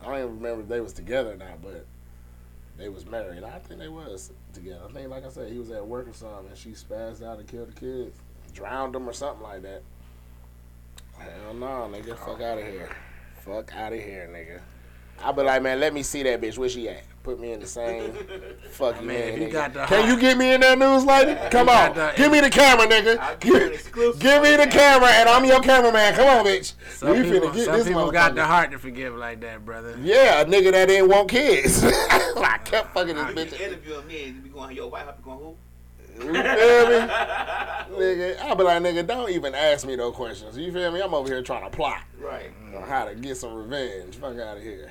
A: I don't even remember if they was together or not, but they was married. I think they was together. I think, like I said, he was at work or something, and she spazzed out and killed the kids, drowned them or something like that. Hell no, nigga, fuck oh, out of here, fuck out of here, nigga. I be like, man, let me see that bitch. Where she at? Put me in the same fucking
B: Man,
A: man.
B: if you got the
A: Can
B: hot-
A: you get me in that news, lady? Come on,
B: the-
A: give me the camera, nigga.
D: Give
A: Give, me the camera, and I'm your cameraman. Come on, bitch.
B: Some
A: we
B: people,
A: finna get
B: some
A: this
B: people got the heart to forgive like that, brother.
A: Yeah, a nigga that didn't want kids. I kept fucking this
D: You
A: bitch.
D: interviewing me and you be going, your wife, I be going, who?
A: You feel me? nigga, I be like, nigga, don't even ask me those questions. You feel me? I'm over here trying to plot
D: Right.
A: on how to get some revenge. Fuck out of here.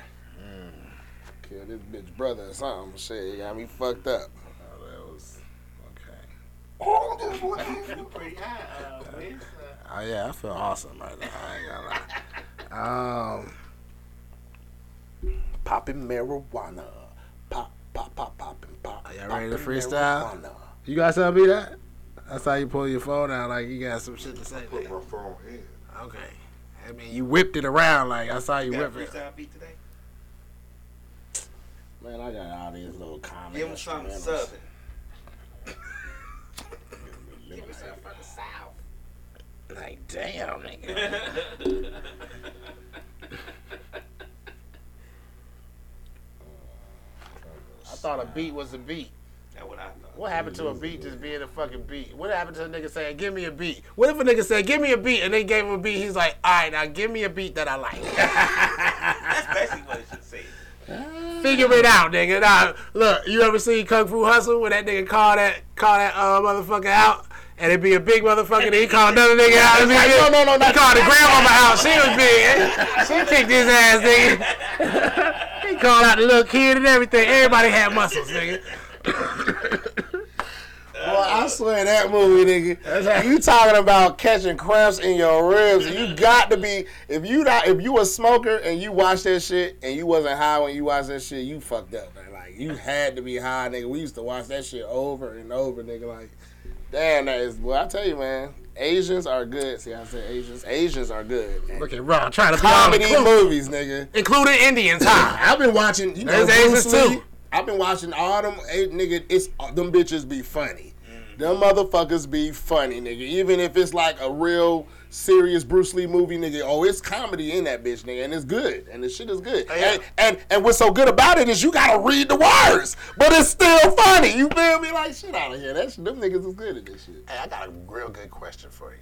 A: Kill this bitch brother or something. Shit, you got me fucked up.
B: Oh, that was okay.
D: You pretty high, uh, Wiz. Uh,
B: Oh yeah, I feel awesome right now. I ain't gonna lie. Um, popping marijuana, pop, pop, pop, popping, pop. Are y'all ready to freestyle?
A: marijuana.
B: You got something to be that? That's how you pull your phone out, like you got some shit to say.
C: Put
B: nigga.
C: my phone in.
B: Okay. I mean, you whipped it around like I saw you
D: You got a
B: whip it.
D: freestyle beat today?
B: Man, I got all these little comments.
D: Give him something southern. Give me something from the south.
B: Like, damn, nigga. I thought a beat was a beat.
D: That's what I thought.
B: What happened to a beat just being a fucking beat? What happened to a nigga saying, give me a beat? What if a nigga said, give me a beat, and they gave him a beat, he's like, all right, now give me a beat that I like.
D: That's basically what it should say.
B: Figure it out, nigga. Now, look, you ever seen Kung Fu Hustle when that nigga call that call that uh, motherfucker out? And it be a big motherfucker, and he called another nigga out. and be like, no, no, no, He called the grandmama out. She was big. She kicked his ass, nigga. he called out the little kid and everything. Everybody had muscles, nigga.
A: Boy, I swear that movie, nigga. You talking about catching cramps in your ribs? You got to be. If you not, if you a smoker and you watch that shit and you wasn't high when you watched that shit, you fucked up. Man. Like you had to be high, nigga. We used to watch that shit over and over, nigga. Like, damn, that is. Well, I tell you, man. Asians are good. See, I said Asians. Asians are good.
B: Look at Ron trying to be
A: comedy
B: inclusive,
A: movies, nigga.
B: including Indians, huh?
A: I've been watching. You know,
B: There's Asians
A: Lee.
B: too.
A: I've been watching all them. eh, Nigga, it's them bitches be funny. Them motherfuckers be funny, nigga. Even if it's like a real serious Bruce Lee movie, nigga. Oh, it's comedy in that bitch, nigga, and it's good, and the shit is good.
B: Oh, yeah.
A: And, and and what's so good about it is you gotta read the words, but it's still funny. You feel me? Like shit out of here. That shit, them niggas is good at this shit.
B: Hey, I got a real good question for you.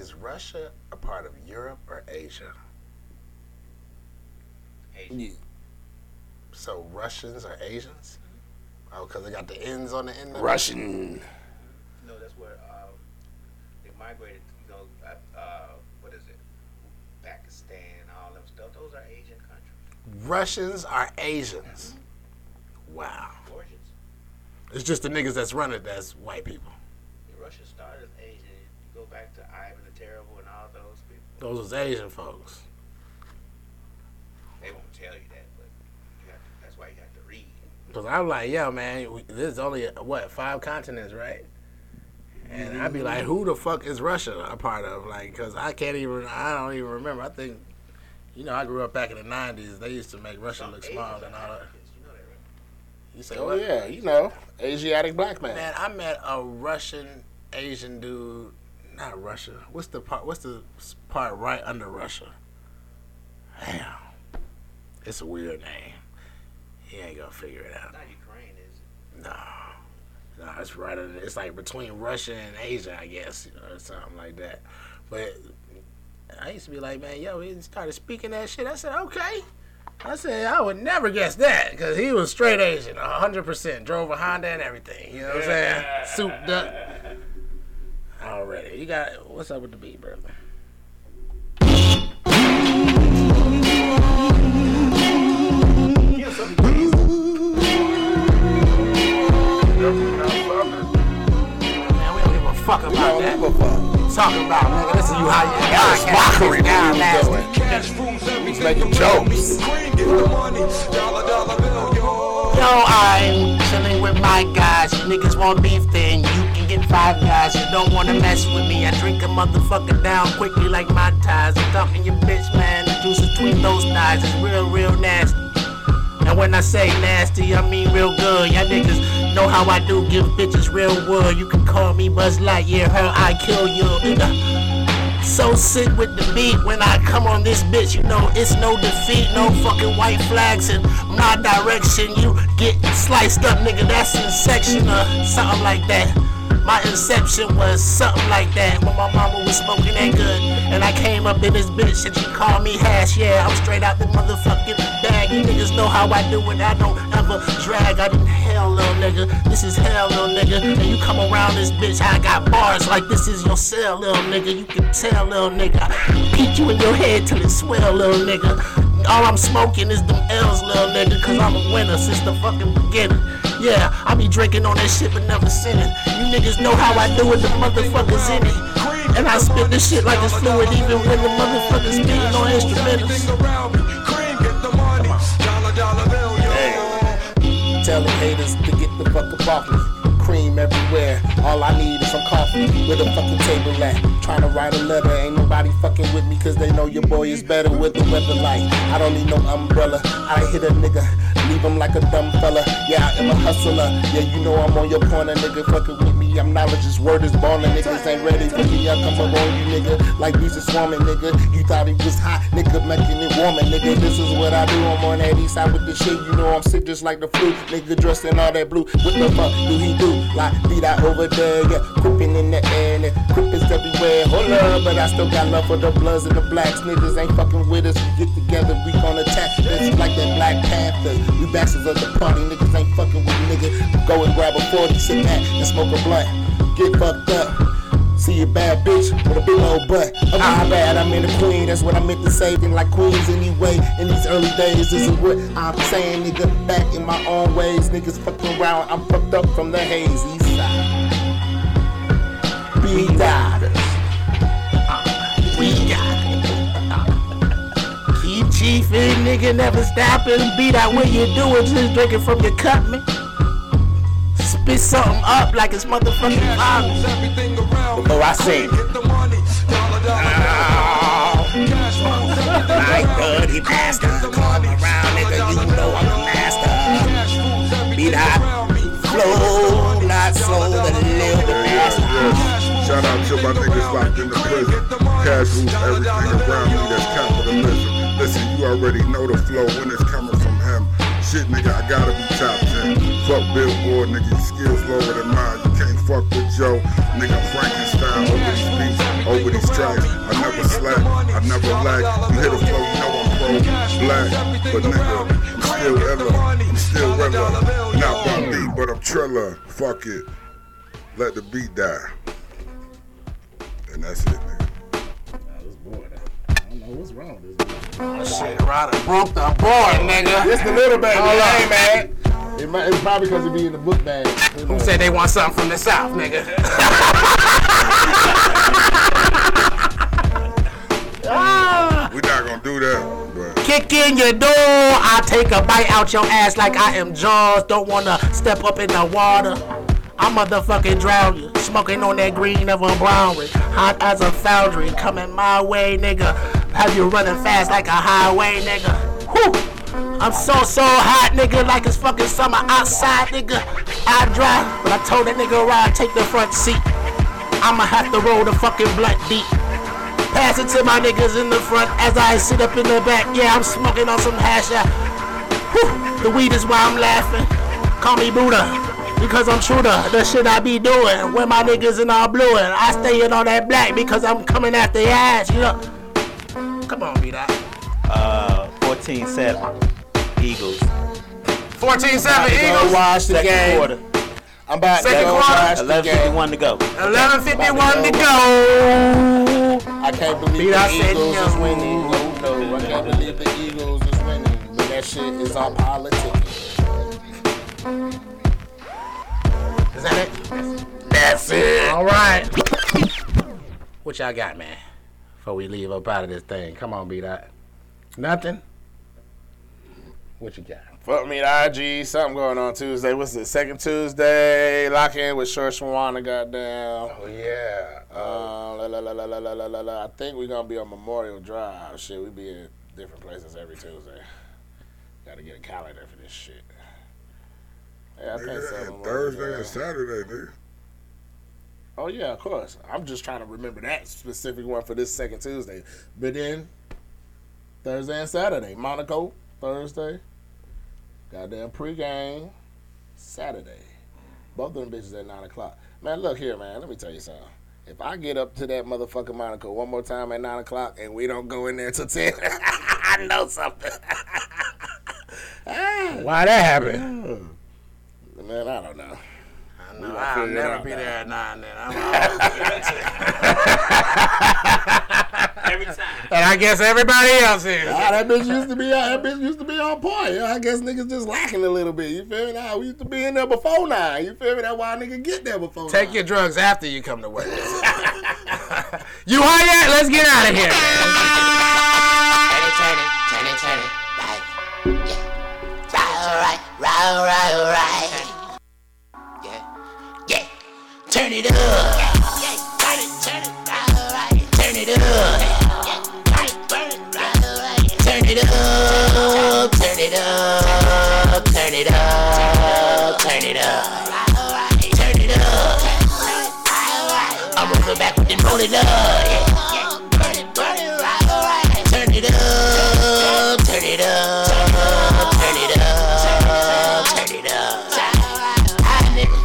B: Is Russia a part of Europe or Asia?
A: Yeah.
B: So Russians are Asians? Oh, because they got the ends on the end. Of it?
A: Russian.
D: No, that's where um, they migrated. You know, uh, uh, what is it? Pakistan, all them stuff. Those are Asian countries.
B: Russians are Asians. Wow.
D: Origins.
B: It's just the niggas that's running that's white people.
D: Russia started as Asian. You go back to Ivan the Terrible and all those people.
B: Those was Asian folks.
D: They won't tell you that, but you have to, that's why you have to read.
B: Cause I'm like, yo, man, there's only what five continents, right? And I'd be like, who the fuck is Russia a part of? Like, cause I can't even, I don't even remember. I think, you know, I grew up back in the '90s. They used to make Russia look small and all that.
D: You
B: say
A: Oh
B: what?
A: yeah, you know, Asiatic black man.
B: Man, I met a Russian Asian dude. Not Russia. What's the part? What's the part right under Russia? Damn, it's a weird name. He ain't gonna figure it out.
D: Not Ukraine, is it?
B: No, no, it's right. It's like between Russia and Asia, I guess, you or something like that. But I used to be like, man, yo, he started speaking that shit. I said, okay. I said, I would never guess that because he was straight Asian, 100%. Drove a Honda and everything. You know what I'm saying? Souped up. Already. You got, what's up with the beat, brother? Man, we don't give a fuck about that. Talking about, nigga, this is you how you
A: That's mockery
B: down
A: that he was
B: nasty.
A: He's making jokes.
B: Yo, I'm chilling with my guys. You niggas want beef, then you can get five guys. You don't wanna mess with me. I drink a motherfucker down quickly like my ties. I'm dumping your bitch, man. The juice between those thighs is real, real nasty. And when I say nasty, I mean real good. Y'all niggas know how I do give bitches real wood. You can call me Buzz Lightyear, her I kill you. Uh, so sick with the beat when I come on this bitch, you know it's no defeat, no fucking white flags in my direction. You get sliced up, nigga. That's in section or something like that. My inception was something like that when my mama was smoking that good, and I came up in this bitch and she called me hash. Yeah, I'm straight out the motherfucking bag. You niggas know how I do it. I don't ever drag. I didn't hell, little nigga. This is hell, little nigga. And you come around this bitch, I got bars like this is your cell, little nigga. You can tell, little nigga. I Peek you in your head till it swell, little nigga. All I'm smoking is them L's, little nigga, cause I'm a winner since the fucking beginning. Yeah, I be drinking on that shit but never sinning. You niggas know how I do it, the motherfuckers in it. And I spit this shit like it's fluid, even when the motherfuckers spitting on instrumentals. Tell the haters to get the fuck up off me. Cream everywhere. All I need is some coffee with a fucking table at. Trying to write a letter. Ain't nobody fucking with me cause they know your boy is better with the weather light. I don't need no umbrella. I hit a nigga. Leave him like a dumb fella. Yeah, I am a hustler. Yeah, you know I'm on your corner, nigga. Fucking with me. I'm knowledge's word is. And niggas ain't ready for me. I come up on you, nigga. Like bees are swarming, nigga. You thought he was hot, nigga. Making it warming, nigga. This is what I do. I'm on that east side with the shit. You know I'm sick just like the flu. Nigga dressed in all that blue. What the fuck do he do? Like beat out over there, yeah. Creeping in the air, and creepers everywhere. Hold up, but I still got love for the bloods and the blacks. Niggas ain't fucking with us. We get together, we gon' attack this like that Black Panthers. We bastards of the party. Niggas ain't fucking with nigga. Go and grab a 40, sit back and smoke a blunt. Get fucked up. See a bad bitch with a big old butt. Oh, my bad, I'm in the queen. That's what I meant to say. Been like queens anyway. In these early days, this is what I'm saying, nigga. Back in my own ways, niggas fucking around. I'm fucked up from the. East side. B Doters. Uh, we got it. Uh. Keep chiefing, nigga. Never stopping. Beat out when you do it. Just drinking from your cup, man. Spit something up like it's motherfucking violence. Before I say it. Oh, my dirty bastard. Come around, nigga. You know I'm the master. Beat hot. Flow, not slow, the little the.
C: Shout out to my niggas locked in the prison. Cash rules everything around me that's capitalism. Listen, you already know the flow when it's coming from him. Shit, nigga, I gotta be top 10. Fuck Billboard, nigga, your skills lower than mine. You can't fuck with Joe. Nigga, Frankenstein over these beats, over these tracks. I never slack, I never lack. You hit a flow, you know I'm pro black. But nigga, I'm still iller, I'm still realer. Not by me, but I'm triller. Fuck it. Let the beat die. And that's it, nigga.
A: I don't know what's wrong with this.
B: Shit, Ryder broke the board, nigga.
A: It's the little baby.
B: Hold
A: Hey,
B: up.
A: man. It might, it's probably because it be in the book bag. You know.
B: Who said they want something from the South, nigga? Ah.
C: We not gonna do that, but
B: Kick in your door, I take a bite out your ass like I am Jaws. Don't wanna step up in the water. I motherfucking drown you. Smoking on that green of a brownry. Hot as a foundry. Coming my way, nigga. Have you running fast like a highway, nigga. Whew. I'm so, so hot, nigga, like it's fucking summer outside, nigga. I drive, but I told that nigga ride, take the front seat. I'ma have to roll the fucking blunt deep. Pass it to my niggas in the front as I sit up in the back. Yeah, I'm smoking on some hash. Yeah. Whew, the weed is why I'm laughing. Call me Buddha, because I'm true the shit I be doing. When my niggas in all blue and I stay in all that black because I'm coming after ass, you know. Come on, be that.
G: Uh, 14-7. Eagles.
B: 14-7
A: Go
B: Eagles.
A: watch the
G: Second
A: game.
G: quarter.
A: I'm about to
B: Second
A: go
B: quarter.
A: watch the game.
G: 11:51 to go.
B: 11:51 to go.
A: I can't believe
B: Beat
A: the
B: I
A: Eagles
B: no.
A: is winning. No, no, I can't believe the Eagles is winning. But that shit is all politics.
B: Is that it? That's it. All right. What y'all got, man? Before we leave up out of this thing, come on, be that. Nothing. What you got?
I: Fuck me, the IG. Something going on Tuesday. What's it? Second Tuesday. Lock in with Short Shawana. Goddamn.
A: Oh yeah.
I: Uh, la, la, la, la, la, la, la, la, la. I think we're gonna be on Memorial Drive. Shit, we be in different places every Tuesday. Got to get a calendar for this shit. Yeah, I think
C: nigga,
I: so.
C: Thursday and Saturday, nigga.
I: Oh yeah, of course. I'm just trying to remember that specific one for this second Tuesday. But then Thursday and Saturday, Monaco Thursday. Goddamn pregame Saturday. Both of them bitches at nine o'clock. Man, look here, man. Let me tell you something. If I get up to that motherfucking Monaco one more time at nine o'clock and we don't go in there till ten, I know something. Ah.
B: Why that happened?
I: man, I don't know.
B: I know. I'll never be
I: now.
B: there at nine. Then I'm always
G: Every time.
B: And I guess everybody else is.
I: Ah, that bitch used to be that bitch used to be on point. I guess niggas just lacking a little bit. You feel me? Nah, we used to be in there before now. You feel me? That's why a nigga get there before. Now.
B: Take
I: now.
B: your drugs after you come to work. you high yet? Let's get out of here.
F: Turn it, turn it, turn it, turn it. Right. Yeah. Right, right, right, right, right. Yeah. Yeah. Turn it up. It up. Turn it up. Turn it up. Turn it up. I'm rolling back with it, roll it up. Turn it up. Turn it up. Turn it up. Turn it up. High nigga.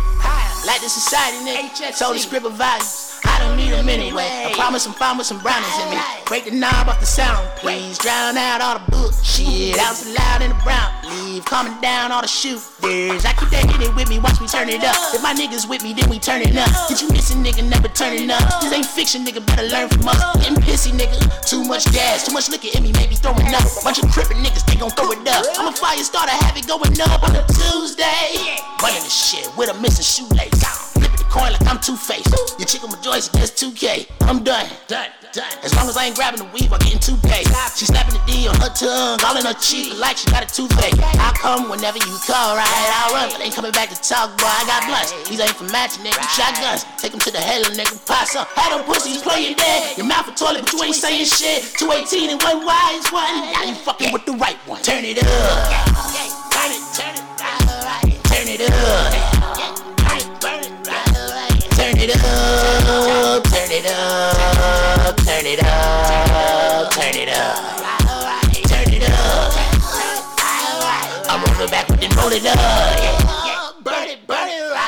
F: Like the society nigga. So the script of values. I don't need them anyway. I promise I'm fine with some brownies in me. Break the knob off the sound, please. Drown out all the bullshit. Out so loud in the brown. Leave calming down all the shooters. I keep that in it with me, watch me turn it up. If my niggas with me, then we turn it up. Did you miss a nigga never turning up? This ain't fiction, nigga, better learn from us. Getting pissy, nigga. Too much gas, too much liquor in me, maybe throwing up. Bunch of crippin' niggas, they gon' throw it up. I'm a fire starter, have it going up on a Tuesday. Running the shit with a missing shoelace. Coin like I'm Two Face. Your chick on my joints against 2K. I'm done. Done. Done. As long as I ain't grabbing the weave, I'm getting 2K. She slapping the D on her tongue, all in her cheek like she got a toothache. I'll come whenever you call, right? I'll run, but ain't coming back to talk, boy. I got blunts. These ain't for matching, nigga. Shotguns. Take them to the hell, nigga. Pass up. Had them pussies playing dead. Your mouth a toilet, but you ain't saying shit. 218 and one wise one. Now you fucking with the right one. Turn it up. Turn it, turn it, turn it up it up, turn it up, turn it up, turn it up, turn it up. I'm rolling back with the roll it up. Burn it, burn it,